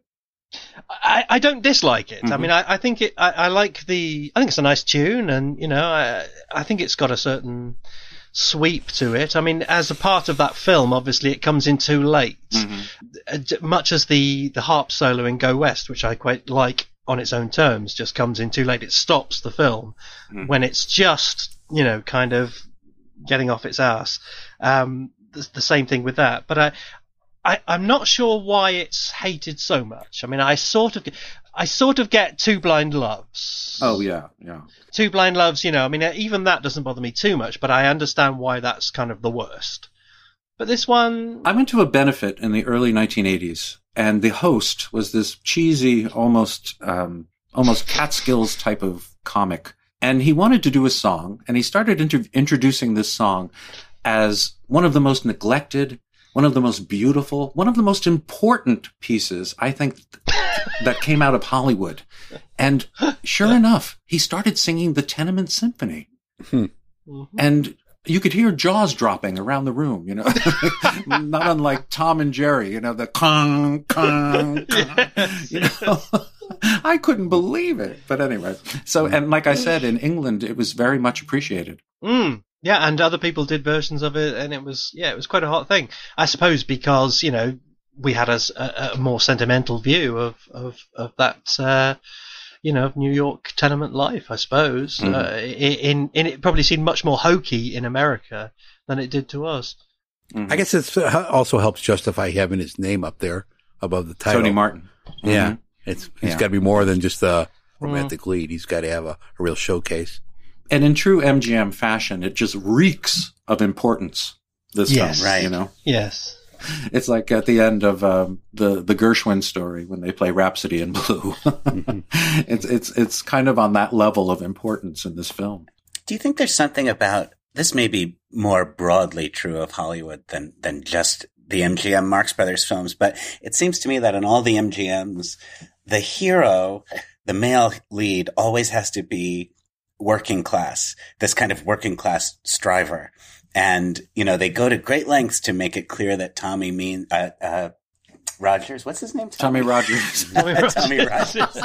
I, I don't dislike it. I Mhm. mean, I, I think it. I, I like the. I think it's a nice tune, and you know, I, I think it's got a certain sweep to it. I mean, as a part of that film, obviously, it comes in too late. Uh, j- Much as the the harp solo in Go West, which I quite like on its own terms, just comes in too late. It stops the film Mm. when it's just you know kind of getting off its ass. Um, the, the same thing with that, but I. I, I'm not sure why it's hated so much. I mean, I sort of, I sort of get Two Blind Loves. Oh yeah, yeah. Two Blind Loves, you know, I mean, even that doesn't bother me too much, but I understand why that's kind of the worst. But this one, I went to a benefit in the early 1980s, and the host was this cheesy, almost um, almost Catskills type of comic, and he wanted to do a song, and he started inter- introducing this song as one of the most neglected, one of the most beautiful, one of the most important pieces I think that came out of Hollywood. And sure enough, he started singing the Tenement Symphony. And you could hear jaws dropping around the room, you know, not unlike Tom and Jerry, you know, the kong, kong, kong, you know. I couldn't believe it. But anyway, so, and like I said, in England, it was very much appreciated. mm, yeah, and other people did versions of it, and it was, yeah, it was quite a hot thing. I suppose because, you know, we had a more sentimental view of, of, of that, uh, you know, of New York tenement life, I suppose. Mhm. Uh, in, in it probably seemed much more hokey in America than it did to us. I guess it also helps justify having his name up there above the title. Tony Martin. Yeah. Mhm. It's he's Yeah. got to be more than just a romantic lead. He's got to have a, a real showcase. And in true MGM fashion, it just reeks of importance. This Yes. film, Right. You know, Yes. it's like at the end of um, the the Gershwin story when they play Rhapsody in Blue. it's it's it's kind of on that level of importance in this film. Do you think there's something about this? May be more broadly true of Hollywood than than just the MGM Marx Brothers films, but it seems to me that in all the MGMs, the hero, the male lead, always has to be working class. This kind of working class striver, and you know they go to great lengths to make it clear that Tommy mean uh, uh, Rogers. What's his name? Tommy Rogers. Tommy Rogers.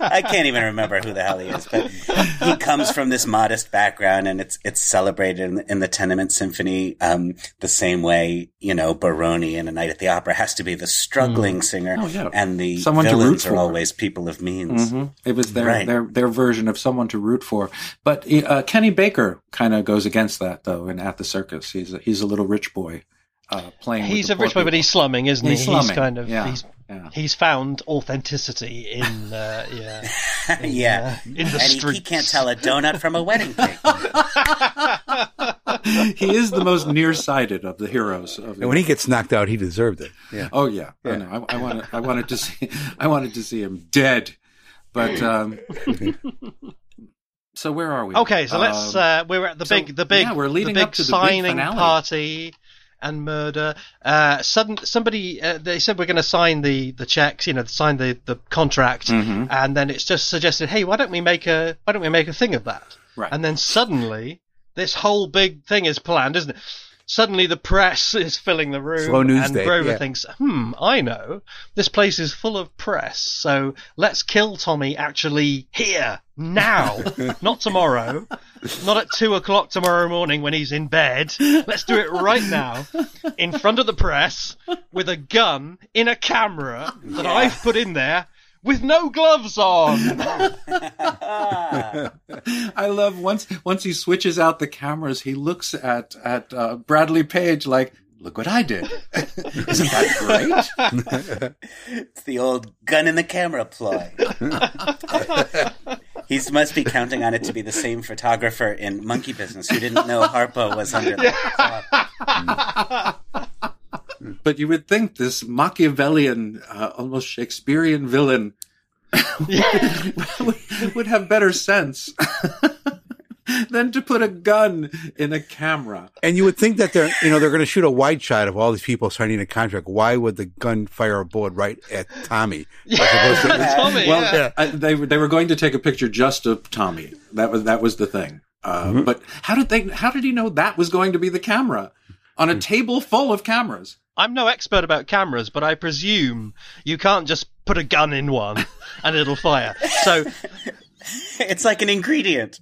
I can't even remember who the hell he is, but he comes from this modest background, and it's it's celebrated in, in the Tenement Symphony um, the same way you know Baroni in A Night at the Opera has to be the struggling singer, Oh, yeah. and the Someone to root villains are always people of means. Mhm. It was their, Right. their their version of someone to root for. But uh, Kenny Baker kind of goes against that though. In At the Circus, he's a, he's a little rich boy uh, playing. with He's the a rich poor boy, but he's slumming, isn't He's he? slumming, He's kind of yeah, he's yeah. he's found authenticity in uh, yeah in, yeah, uh, in the and he, streets. he can't tell a donut from a wedding cake. he is the most nearsighted of the heroes. Of And when he gets knocked out, he deserved it. Yeah. Oh yeah, I Yeah. know. I, I wanted, I wanted to see, I wanted to see him dead, but um, so where are we? Okay, so let's. Um, Uh, we're at the so, big, the big, yeah, we're leading the big up to the big signing finale. party and murder. Uh, sudden, somebody uh, they said we're going to sign the the checks, you know, sign the the contract, Mhm. and then it's just suggested, hey, why don't we make a why don't we make a thing of that? Right. And then suddenly this whole big thing is planned, isn't it? Suddenly the press is filling the room, Slow news and day, Grover yeah. thinks, "Hmm, I know. This place is full of press, so let's kill Tommy actually here now, not tomorrow, not at two o'clock tomorrow morning when he's in bed. Let's do it right now, in front of the press, with a gun in a camera that I've put in there." With no gloves on. I love once once he switches out the cameras, he looks at at uh, Bradley Page like, "Look what I did! Isn't that great?" It's the old gun in the camera ploy. he must be counting on it to be the same photographer in Monkey Business who didn't know Harpo was under the cloth. But you would think this Machiavellian, uh, almost Shakespearean villain would, would have better sense than to put a gun in a camera. And you would think that they're, you know, they're going to shoot a wide shot of all these people signing a contract. Why would the gun fire a bullet right at Tommy? As opposed to- Tommy, well, yeah. I, they were- they were going to take a picture just of Tommy. That was that was the thing. Uh, Mm-hmm. But how did they? How did he know that was going to be the camera on a table full of cameras? I'm no expert about cameras, but I presume you can't just put a gun in one and it'll fire. So it's like an ingredient.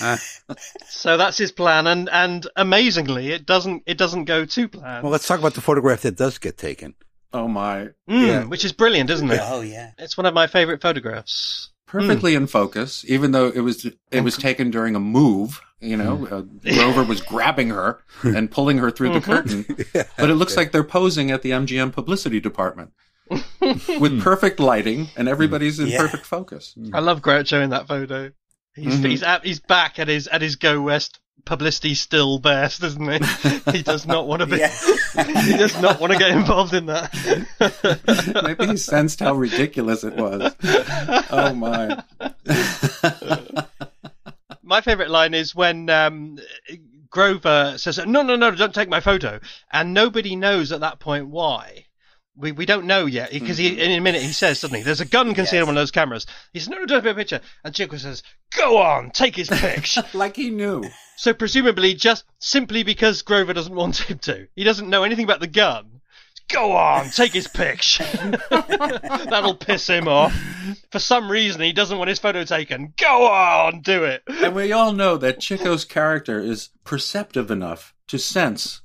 so that's his plan, and and amazingly, it doesn't it doesn't go to plan. Well, let's talk about the photograph that does get taken. Oh my! Mm, Yeah. which is brilliant, isn't it? Oh yeah, It's one of my favorite photographs. perfectly in focus, even though it was it was taken during a move. You know, uh, Grover was grabbing her and pulling her through the curtain, but it looks like they're posing at the MGM publicity department with perfect lighting, and everybody's in Yeah. perfect focus. I love Groucho in that photo. He's Mhm. he's at, he's back at his at his Go West publicity still best, isn't he? he does not want to be. he does not want to get involved in that. Maybe he sensed how ridiculous it was. Oh my! My favorite line is when um, Grover says, "No, no, no, don't take my photo," and nobody knows at that point why. We, we don't know yet because he in a minute he says suddenly there's a gun concealed on one of those cameras. He says no, no, don't take a picture. And Chico says, "Go on, take his picture." like he knew. So presumably just simply because Grover doesn't want him to. He doesn't know anything about the gun. Go on, take his pics. That'll piss him off. For some reason, he doesn't want his photo taken. Go on, do it. And we all know that Chico's character is perceptive enough to sense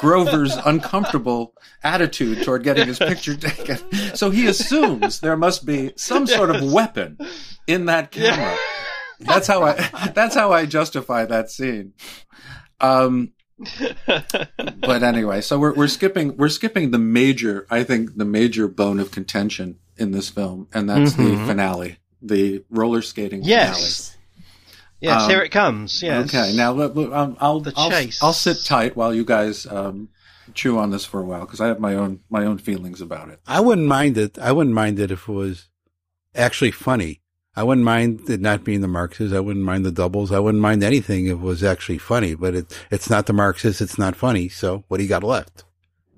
Grover's uncomfortable attitude toward getting his picture taken. So he assumes there must be some sort of weapon in that camera. That's how I that's how I justify that scene. Um but anyway, so we're we're skipping we're skipping the major I think the major bone of contention in this film and that's the Mhm. finale, the roller skating Yes. Yes, Um, here it comes. Yes. Okay, now let- let- um, I'll The I'll, chase. I'll sit tight while you guys um, chew on this for a while because I have my own my own feelings about it. I wouldn't mind it. I wouldn't mind it if it was actually funny. I wouldn't mind it not being the Marxists. I wouldn't mind the doubles. I wouldn't mind anything if it was actually funny. But it, it's not the Marxists. It's not funny. So what do you got left?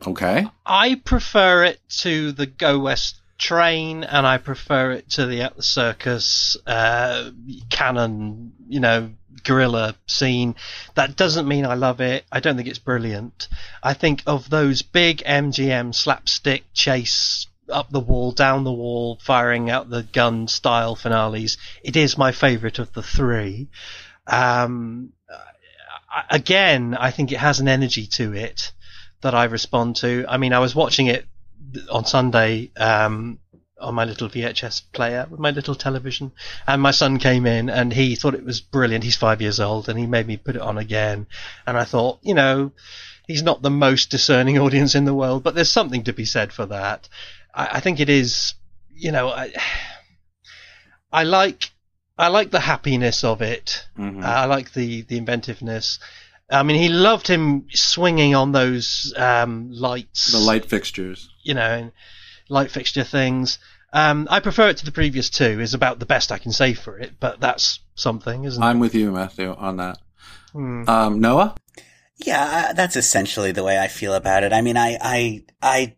Okay. I prefer it to the Go West train, and I prefer it to the At the Circus uh, cannon, you know, gorilla scene. That doesn't mean I love it. I don't think it's brilliant. I think of those big MGM slapstick chase up the wall, down the wall, firing out the gun style finales. It is my favourite of the three. Um, again, I think it has an energy to it that I respond to. I mean, I was watching it on Sunday um, on my little VHS player with my little television, and my son came in and he thought it was brilliant. He's five years old, and he made me put it on again. And I thought, you know, he's not the most discerning audience in the world, but there's something to be said for that. I, I think it is, you know, I, I like. I like the happiness of it. Mhm. I like the, the inventiveness. I mean, he loved him swinging on those um, lights The light fixtures. you know, and light fixture things. Um, I prefer it to the previous two. Is about the best I can say for it, but that's something, isn't I'm it? with you, Matthew, on that. Hmm. Um, Noah. Yeah, uh, that's essentially the way I feel about it. I mean, I, I, I,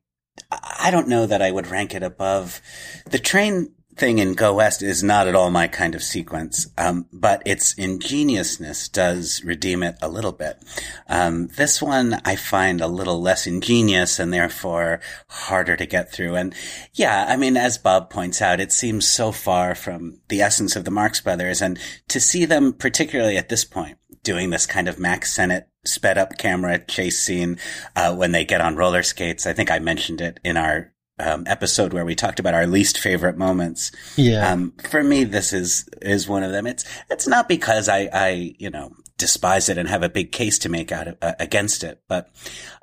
I don't know that I would rank it above the train thing in Go West is not at all my kind of sequence. Um, but its ingeniousness does redeem it a little bit. Um, this one I find a little less ingenious and therefore harder to get through. And yeah, I mean, as Bob points out, it seems so far from the essence of the Marx Brothers and to see them, particularly at this point, doing this kind of Mack Sennett sped up camera chase scene uh, when they get on roller skates. I think I mentioned it in our um, episode where we talked about our least favorite moments. Yeah. Um, for me, this is is one of them. It's it's not because I I you know despise it and have a big case to make out of, uh, against it, but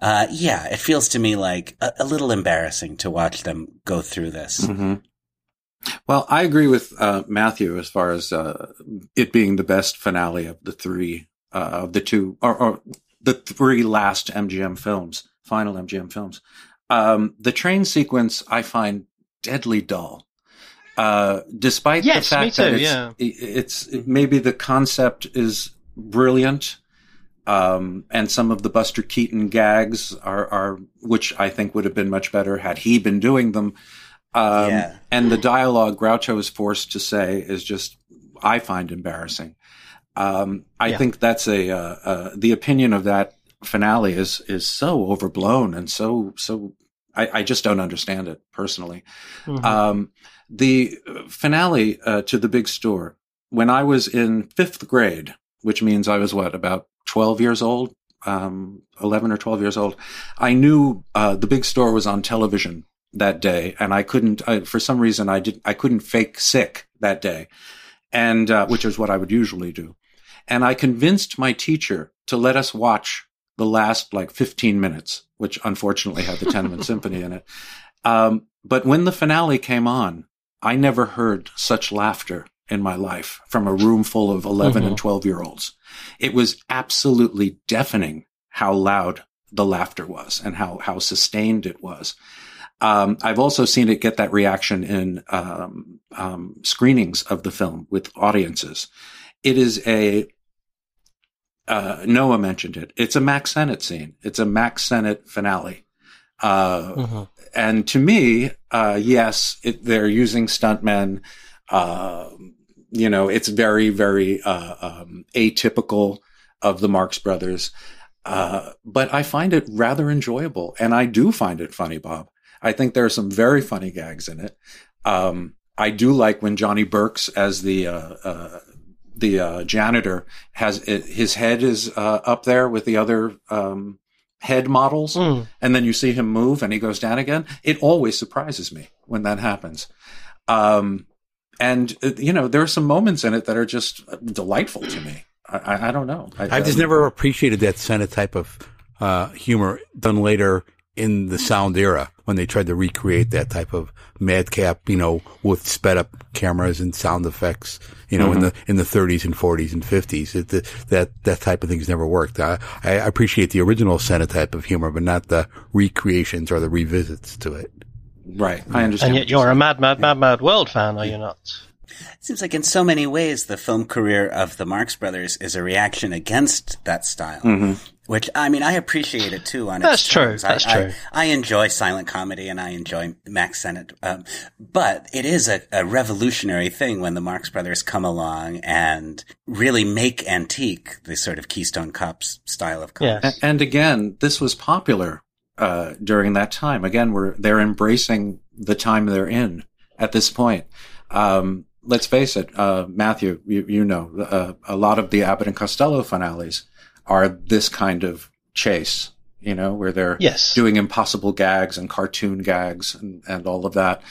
uh, yeah, it feels to me like a, a little embarrassing to watch them go through this. hmm Well, I agree with uh, Matthew as far as uh, it being the best finale of the three uh, of the two or, or the three last MGM films, final MGM films. Um, the train sequence I find deadly dull. Uh, despite Yes, the fact that it's, yeah. it's maybe the concept is brilliant, um, and some of the Buster Keaton gags are, are, which I think would have been much better had he been doing them. Um, Yeah. and the dialogue Groucho is forced to say is just, I find embarrassing. Um, I Yeah. think that's a, uh, uh, the opinion of that finale is, is so overblown and so, so I, I just don't understand it personally. Mhm. Um, the finale uh, to the big store when I was in fifth grade, which means I was what about twelve years old, um, eleven or twelve years old. I knew uh, the big store was on television that day, and I couldn't. I, for some reason, I did. I couldn't fake sick that day, and uh, which is what I would usually do. And I convinced my teacher to let us watch the last like 15 minutes, which unfortunately had the Tenement Symphony in it. Um, but when the finale came on, I never heard such laughter in my life from a room full of 11 and Mhm. 12 year olds. It was absolutely deafening how loud the laughter was and how, how sustained it was. Um, I've also seen it get that reaction in um, um, screenings of the film with audiences. It is a uh, Noah mentioned it. It's a Mack Sennett scene. It's a Mack Sennett finale. Uh, Mhm. and to me, uh, yes, it, they're using stuntmen. Uh, you know, it's very, very uh, um, atypical of the Marx Brothers. Uh, but I find it rather enjoyable, and I do find it funny, Bob. I think there are some very funny gags in it. Um, I do like when Johnny Burks, as the uh, uh, the uh, janitor, has it, his head is uh, up there with the other um, head models, Mm. and then you see him move and he goes down again. It always surprises me when that happens. Um, and uh, you know, there are some moments in it that are just delightful to me. I, I, I don't know. I, I've just never appreciated that Sennett type of uh, humor done later in the sound era when they tried to recreate that type of madcap, you know, with sped up cameras and sound effects, you know, in Mhm. the in the 30s and 40s and 50s. It, the, that that type of thing's never worked. I, I appreciate the original Sennett type of humor, but not the recreations or the revisits to it. Right, I understand. And yet you're a mad, mad, mad, mad world fan, are you not? It seems like in so many ways, the film career of the Marx Brothers is a reaction against that style. Mhm. Which I mean, I appreciate it too. On That's its true, terms. that's I, true. I, I enjoy silent comedy and I enjoy Mack Sennett, um, but it is a, a revolutionary thing when the Marx Brothers come along and really make antique the sort of Keystone Cops style of comedy. A- And again, this was popular uh, during that time. Again, we're they're embracing the time they're in at this point. Um, let's face it, uh, Matthew, you, you know, uh, a lot of the Abbott and Costello finales are this kind of chase. You know, where they're Yes. doing impossible gags and cartoon gags and, and all of that.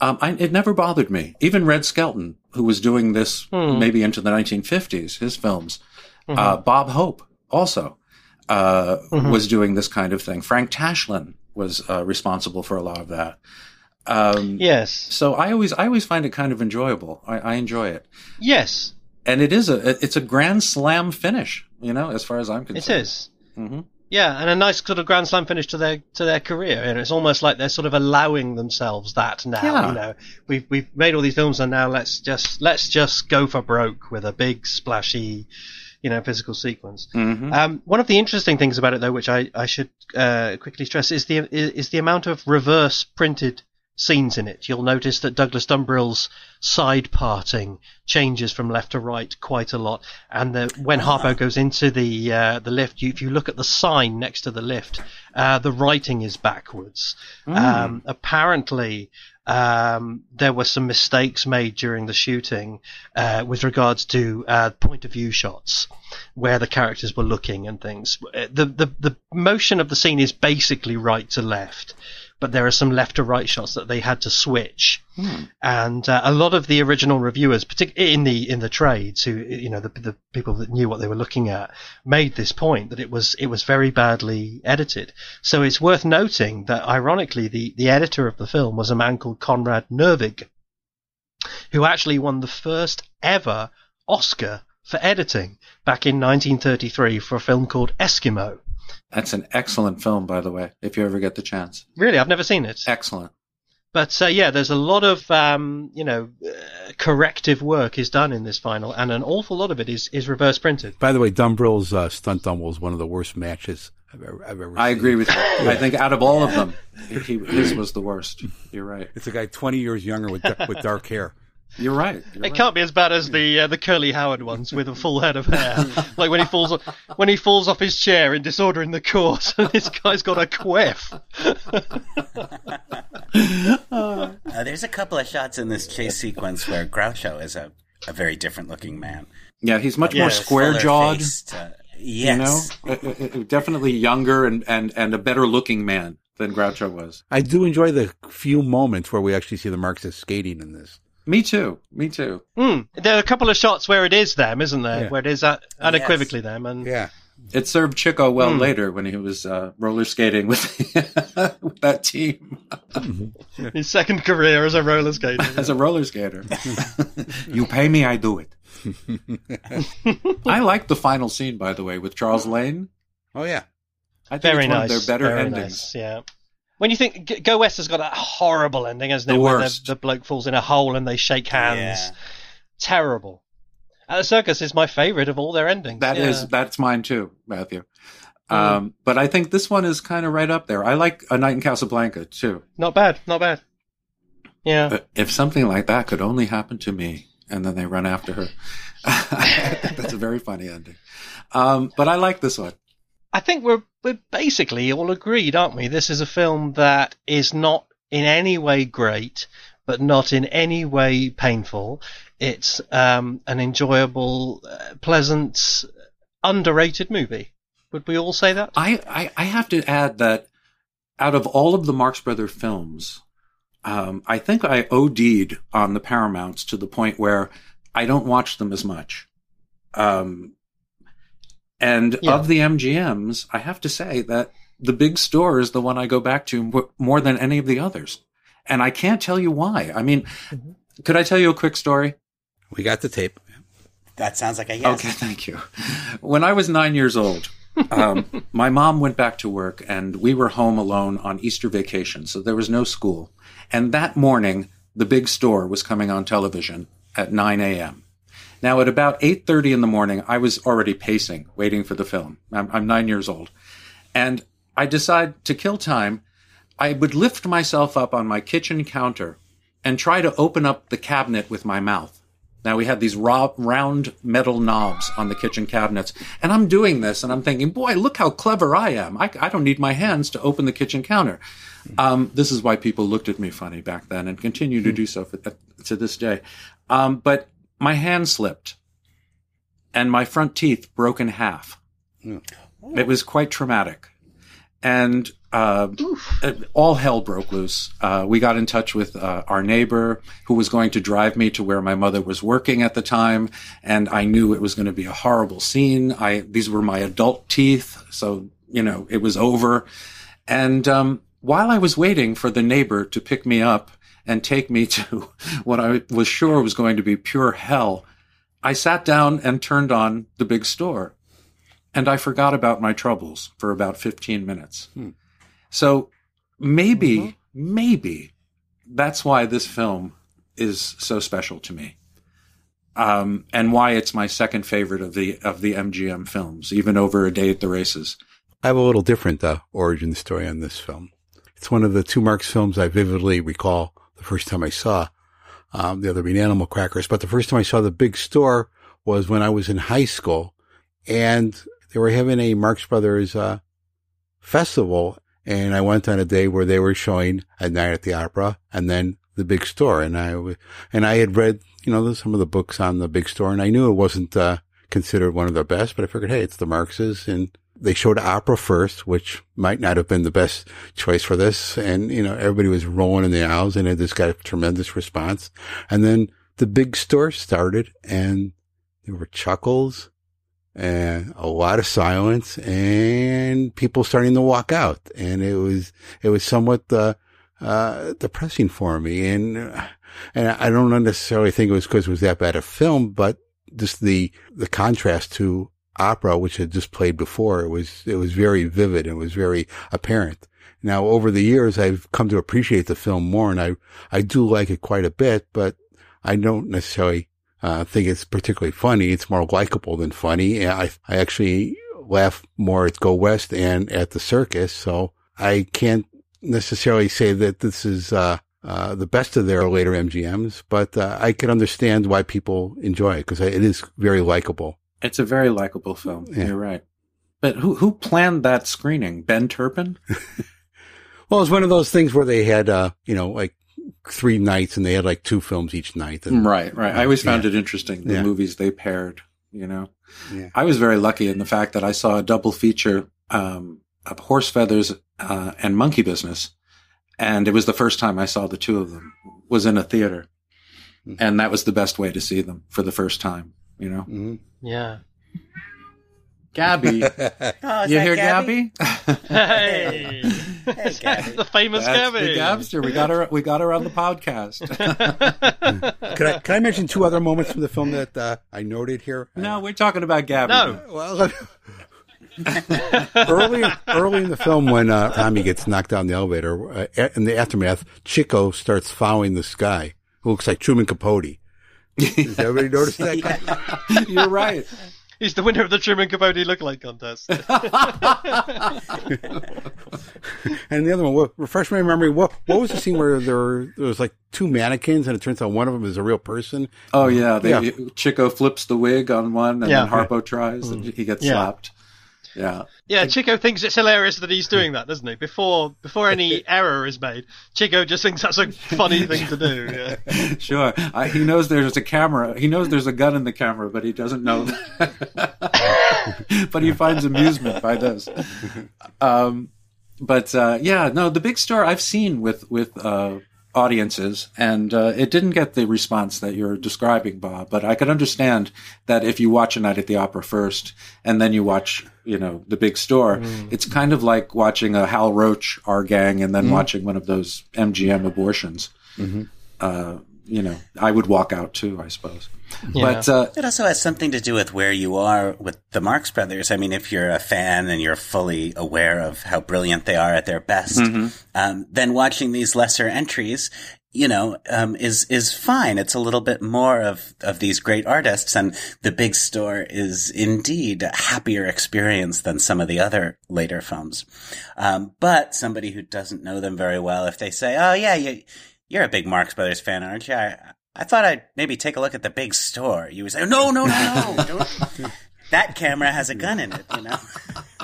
Um, I, it never bothered me. Even Red Skelton, who was doing this Hmm. maybe into the 1950s, his films, Mhm. uh, Bob Hope also uh, Mhm. was doing this kind of thing. Frank Tashlin was uh, responsible for a lot of that. Um, Yes. So I always, I always find it kind of enjoyable. I, I enjoy it, Yes, and it is a, it's a grand slam finish. You know, as far as I'm concerned, It is. Mm-hmm. Yeah, and a nice sort of grand slam finish to their to their career. And it's almost like they're sort of allowing themselves that now. Yeah. You know, we've we've made all these films, and now let's just let's just go for broke with a big splashy, you know, physical sequence. Mhm. Um, one of the interesting things about it, though, which I I should uh, quickly stress, is the is the amount of reverse printed scenes in it. You'll notice that Douglass Dumbrille's side parting changes from left to right quite a lot, and the, when Harpo goes into the uh, the lift, you, if you look at the sign next to the lift, uh, the writing is backwards. Mm. Um, apparently, um, there were some mistakes made during the shooting uh, with regards to uh, point of view shots where the characters were looking and things. Uh, The, the the motion of the scene is basically right to left, but there are some left to right shots that they had to switch. And uh, a lot of the original reviewers, particularly in the in the trades, who you know the the people that knew what they were looking at, made this point that it was it was very badly edited. So it's worth noting that ironically, the the editor of the film was a man called Conrad Nervig, who actually won the first ever Oscar for editing back in 1933 for a film called Eskimo. That's an excellent film, by the way. If you ever get the chance, Really, I've never seen it. excellent. But uh, yeah, there's a lot of um, you know uh, corrective work is done in this final, and an awful lot of it is, is reverse printed. By the way, Dumbrille's uh, stunt double is one of the worst matches I've ever, I've ever I seen. agree with you. I think out of all of them, he, his was the worst. You're right. It's a guy 20 years younger with, with dark hair. You're right. You're it right. can't be as bad as the uh, the Curly Howard ones with a full head of hair. like when he falls when he falls off his chair in Disorder in the Court, and this guy's got a quiff. Uh, there's a couple of shots in this chase sequence where Groucho is a, a very different looking man. Yeah, he's much more square jawed. Fuller-faced, uh, You know, yes. Uh, uh, uh, definitely younger and, and, and a better looking man than Groucho was. I do enjoy the few moments where we actually see the Marxists skating in this. Me too. Me too. Hmm. There are a couple of shots where it is them, isn't there? Yeah. Where it is uh, unequivocally them, and Yeah. It served Chico well Hmm. later when he was uh, roller skating with, with that team his second career as a roller skater. as a roller skater. you pay me, I do it. I like the final scene, by the way, with Charles Lane. Oh yeah. I think Very it's one nice. of their better very endings. nice, yeah. When you think Go West has got a horrible ending, hasn't it? The Where worst. the, the bloke falls in a hole and they shake hands. Yeah. Terrible. At the circus is my favourite of all their endings. That yeah. is that's mine too, Matthew. Um, but I think this one is kind of right up there. I like A Night in Casablanca too. not bad, not bad. Yeah. Uh, If something like that could only happen to me, and then they run after her, that's a very funny ending. Um, but I like this one. I think we're we're basically all agreed, aren't we? This is a film that is not in any way great, but not in any way painful. It's um, an enjoyable, uh, pleasant, underrated movie. Would we all say that? I, I, I have to add that out of all of the Marx Brother films, um, I think I OD'd on the Paramounts to the point where I don't watch them as much. Um, and Yeah. of the MGMs, I have to say that the big store is the one I go back to more than any of the others. And I can't tell you why. I mean, could I tell you a quick story? We got the tape. That sounds like a yes. Okay, thank you. When I was nine years old, um, my mom went back to work and we were home alone on Easter vacation, so there was no school. And that morning, the big store was coming on television at 9 a.m. Now, at about 8.30 in the morning, I was already pacing, waiting for the film. I'm, I'm nine years old. And I decide to kill time. I would lift myself up on my kitchen counter and try to open up the cabinet with my mouth. Now we had these round metal knobs on the kitchen cabinets, and I'm doing this, and I'm thinking, boy, look how clever I am. I, I don't need my hands to open the kitchen counter. Um, this is why people looked at me funny back then, and continue to do so for, to this day. Um, but my hand slipped, and my front teeth broke in half. It was quite traumatic. And uh, uh, all hell broke loose. Uh, we got in touch with uh, our neighbor who was going to drive me to where my mother was working at the time, and I knew it was going to be a horrible scene. I these were my adult teeth, so you know it was over. And um, while I was waiting for the neighbor to pick me up and take me to what I was sure was going to be pure hell, I sat down and turned on the big store and I forgot about my troubles for about 15 minutes. So maybe, maybe that's why this film is so special to me. Um, and why it's my second favorite of the, of the MGM films, even over A Day at the Races. I have a little different uh, origin story on this film. It's one of the two Marx films I vividly recall the first time I saw. Um, the other being Animal Crackers, but the first time I saw the big store was when I was in high school, and they were having a Marx Brothers uh, festival, and I went on a day where they were showing a night at the opera, and then the big store, and I and I had read you know some of the books on the big store, and I knew it wasn't uh, considered one of the best, but I figured, hey, it's the Marxes, and they showed opera first, which might not have been the best choice for this. And, you know, everybody was rolling in the aisles and it just got a tremendous response. And then the big store started and there were chuckles and a lot of silence and people starting to walk out. And it was, it was somewhat, uh, uh, depressing for me. And, and I don't necessarily think it was because it was that bad a film, but just the, the contrast to opera, which had just played before, it was, it was very vivid and it was very apparent. Now, over the years, I've come to appreciate the film more and I, I do like it quite a bit, but I don't necessarily, uh, think it's particularly funny. It's more likable than funny. And I, I actually laugh more at Go West and at the circus. So I can't necessarily say that this is, uh, uh, the best of their later MGMs, but uh, I can understand why people enjoy it because it is very likable. It's a very likable film. Yeah. You're right. But who who planned that screening? Ben Turpin? Well, it's one of those things where they had, uh, you know, like three nights and they had like two films each night. And, right, right. I always found Yeah. it interesting the Yeah. movies they paired. You know, Yeah. I was very lucky in the fact that I saw a double feature um, of Horse Feathers uh, and Monkey Business, and it was the first time I saw the two of them was in a theater, Mm-hmm. and that was the best way to see them for the first time. You know, Mm-hmm. Yeah. Gabby, Oh, you hear Gabby? Gabby? Hey, the famous That's Gabby. the Gabster. We got her. We got her on the podcast. Can I, can I mention two other moments from the film that uh, I noted here? no, we're talking about Gabby. No. Well, early, early in the film, when uh, Tommy gets knocked down the elevator, uh, in the aftermath, Chico starts following this guy who looks like Truman Capote. Does everybody notice that? guy? You're right. He's the winner of the Truman Capote lookalike contest. And the other one, what, refresh my memory. What what was the scene where there, there was like two mannequins, and it turns out one of them is a real person? Oh yeah, they, Yeah. Chico flips the wig on one, and Yeah. then Harpo tries, and he gets Yeah. slapped. Yeah, Yeah, Chico thinks it's hilarious that he's doing that, doesn't he? Before before any error is made, Chico just thinks that's a funny thing to do. Yeah. sure. I, he knows there's a camera. He knows there's a gun in the camera, but he doesn't know. but he finds amusement by this. Um, but uh, yeah, no, the big store I've seen with with uh, audiences, and uh, it didn't get the response that you're describing, Bob. But I could understand that if you watch a night at the opera first, and then you watch, you know, the big store, it's kind of like watching a Hal Roach, Our Gang, and then watching one of those MGM abortions. Uh, you know, I would walk out too, I suppose. But uh, It also has something to do with where you are with the Marx Brothers. I mean, if you're a fan and you're fully aware of how brilliant they are at their best, Mhm. um, then watching these lesser entries, you know, um, is is fine. It's a little bit more of of these great artists, and the big store is indeed a happier experience than some of the other later films. Um, but somebody who doesn't know them very well, if they say, "Oh yeah, you, you're a big Marx Brothers fan, aren't you?" I, I thought I'd maybe take a look at the big store. You would say, "No, no, no, no! Don't. that camera has a gun in it." You know.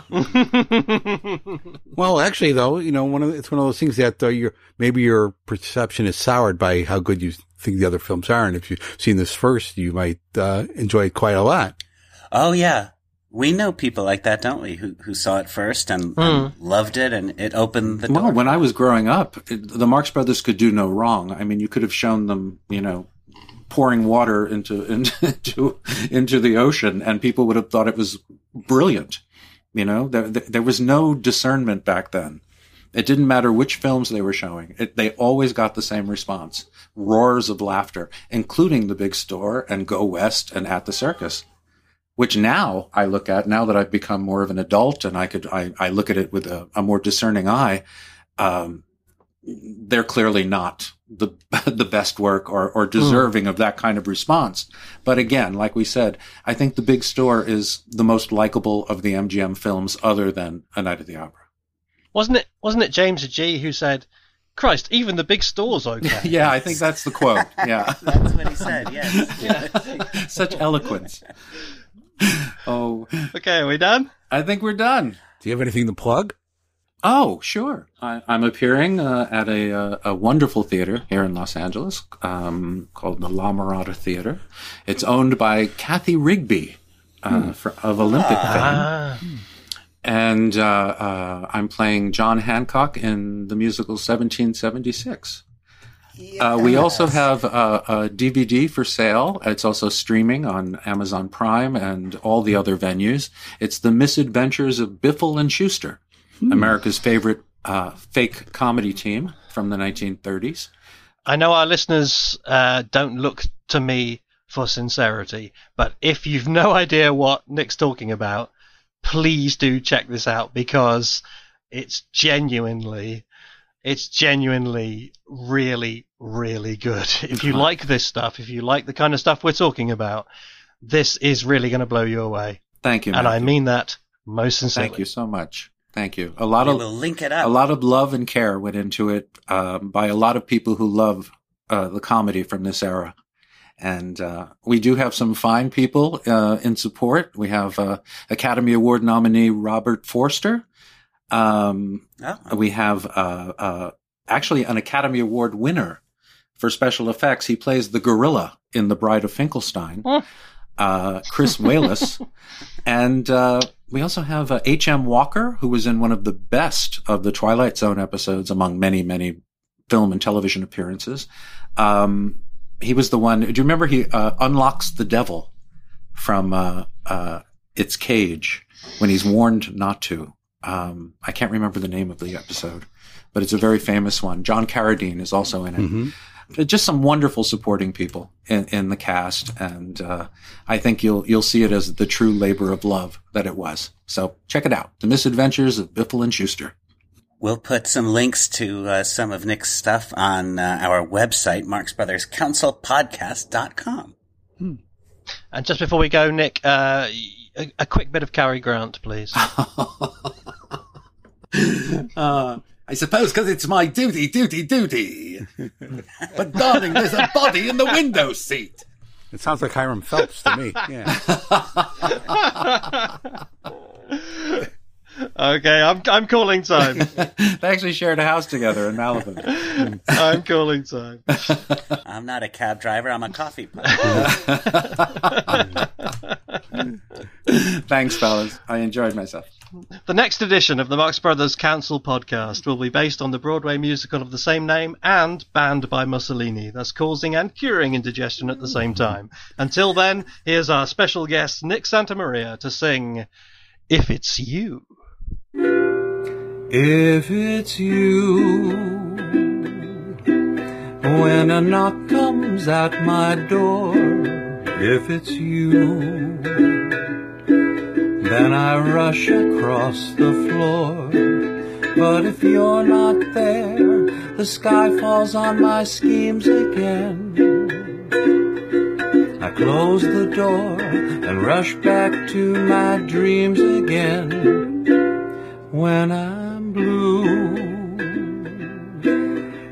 Well, actually, though, you know, one of the- it's one of those things that uh, your maybe your perception is soured by how good you think the other films are, and if you've seen this first, you might uh, enjoy it quite a lot. Oh yeah, we know people like that, don't we? Who who saw it first and, and hmm. loved it, and it opened the door. Well, when I was growing up, it, the Marx Brothers could do no wrong. I mean, you could have shown them, you know, pouring water into into into the ocean, and people would have thought it was brilliant. You know, there there, there was no discernment back then. It didn't matter which films they were showing; it, they always got the same response: roars of laughter, including The Big Store and Go West and At the Circus which now I look at now that I've become more of an adult and I could I, I look at it with a, a more discerning eye. Um, they're clearly not the the best work or or deserving of that kind of response. But again, like we said, I think the Big Store is the most likable of the MGM films, other than A Night at the Opera. Wasn't it wasn't it James Agee who said, Christ, even the big store's okay. Yeah, I think that's the quote. Yeah, That's what he said. Yes. such eloquence. Oh, okay, are we done? I think we're done. Do you have anything to plug? Oh, sure. I, I'm appearing uh, at a, uh, a wonderful theater here in Los Angeles um, called the La Mirada Theater. It's owned by Cathy Rigby uh, for, of Olympic Ah. fame. And uh, uh, I'm playing John Hancock in the musical 1776. Uh, we also have uh, a DVD for sale. It's also streaming on Amazon Prime and all the other venues. It's The Misadventures of Biffle and Shooster, America's favorite uh, fake comedy team from the 1930s. I know our listeners uh, don't look to me for sincerity, but if you've no idea what Nick's talking about, please do check this out because it's genuinely, it's genuinely really, really good. If you like this stuff, if you like the kind of stuff we're talking about, this is really going to blow you away. Thank you. And I mean that most sincerely. Thank you so much. Thank you. A lot We of link it up. A lot of love and care went into it um, by a lot of people who love uh, the comedy from this era. And uh, we do have some fine people uh, in support. We have uh, Academy Award nominee Robert Forster. Um, Oh. We have uh, uh, actually an Academy Award winner for special effects. He plays the gorilla in The Bride of Finkelstein, uh, Chris Wallace. and uh, we also have uh, H.M. Wynant, who was in one of the best of the Twilight Zone episodes among many, many film and television appearances. Um, he was the one. Do you remember he uh, unlocks the devil from uh, uh, its cage when he's warned not to? Um, I can't remember the name of the episode, but it's a very famous one. John Carradine is also in it. Mm-hmm. Just some wonderful supporting people in, in the cast, and uh, I think you'll you'll see it as the true labor of love that it was. So check it out: The Misadventures of Biffle and Shooster. We'll put some links to uh, some of Nick's stuff on uh, our website, Marx Brothers Council Podcast.com. And just before we go, Nick, uh, a, a quick bit of Cary Grant, please. I suppose because it's my duty, duty, duty. but darling, there's a body in the window seat. It sounds like Hiram Phelps to me. Yeah. okay, I'm I'm calling time. they actually shared a house together in Malibu. I'm calling time. I'm not a cab driver, I'm a coffee pot. Thanks, fellas. I enjoyed myself. The next edition of the Marx Brothers Council podcast will be based on the Broadway musical of the same name and banned by Mussolini, thus causing and curing indigestion at the same time. Until then, here's our special guest, Nick Santa Maria, to sing If It's You. If it's you, when a knock comes at my door, if it's you, then I rush across the floor. But if you're not there, the sky falls on my schemes again. I close the door and rush back to my dreams again. When I'm blue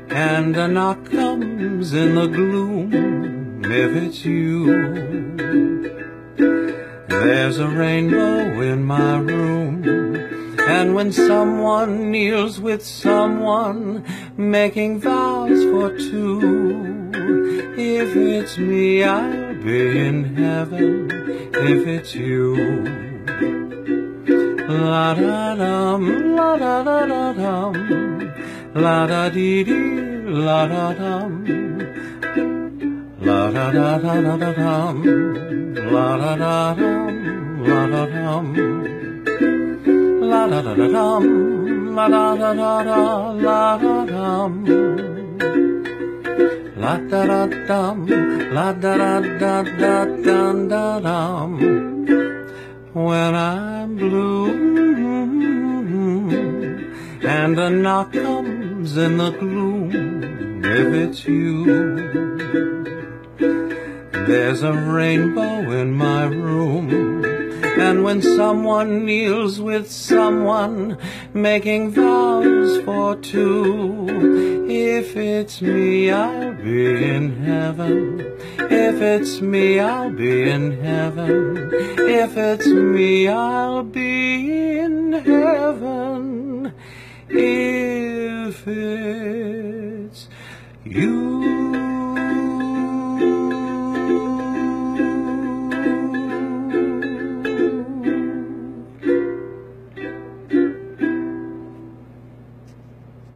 and a knock comes in the gloom, if it's you, there's a rainbow in my room. And when someone kneels with someone, making vows for two, if it's me, I'll be in heaven. If it's you, la da dum, la da da da dum, la da dee dee, la da dum, la da da da da da dum, la da da dum, la da dum. La da da da dum, la da da da da, la da dum. La da da dum, la da da da da dum da dum. When I'm blue and a knock comes in the gloom, if it's you, there's a rainbow in my room. And when someone kneels with someone, making vows for two, if it's me, I'll be in heaven. If it's me, I'll be in heaven. If it's me, I'll be in heaven. If it's you.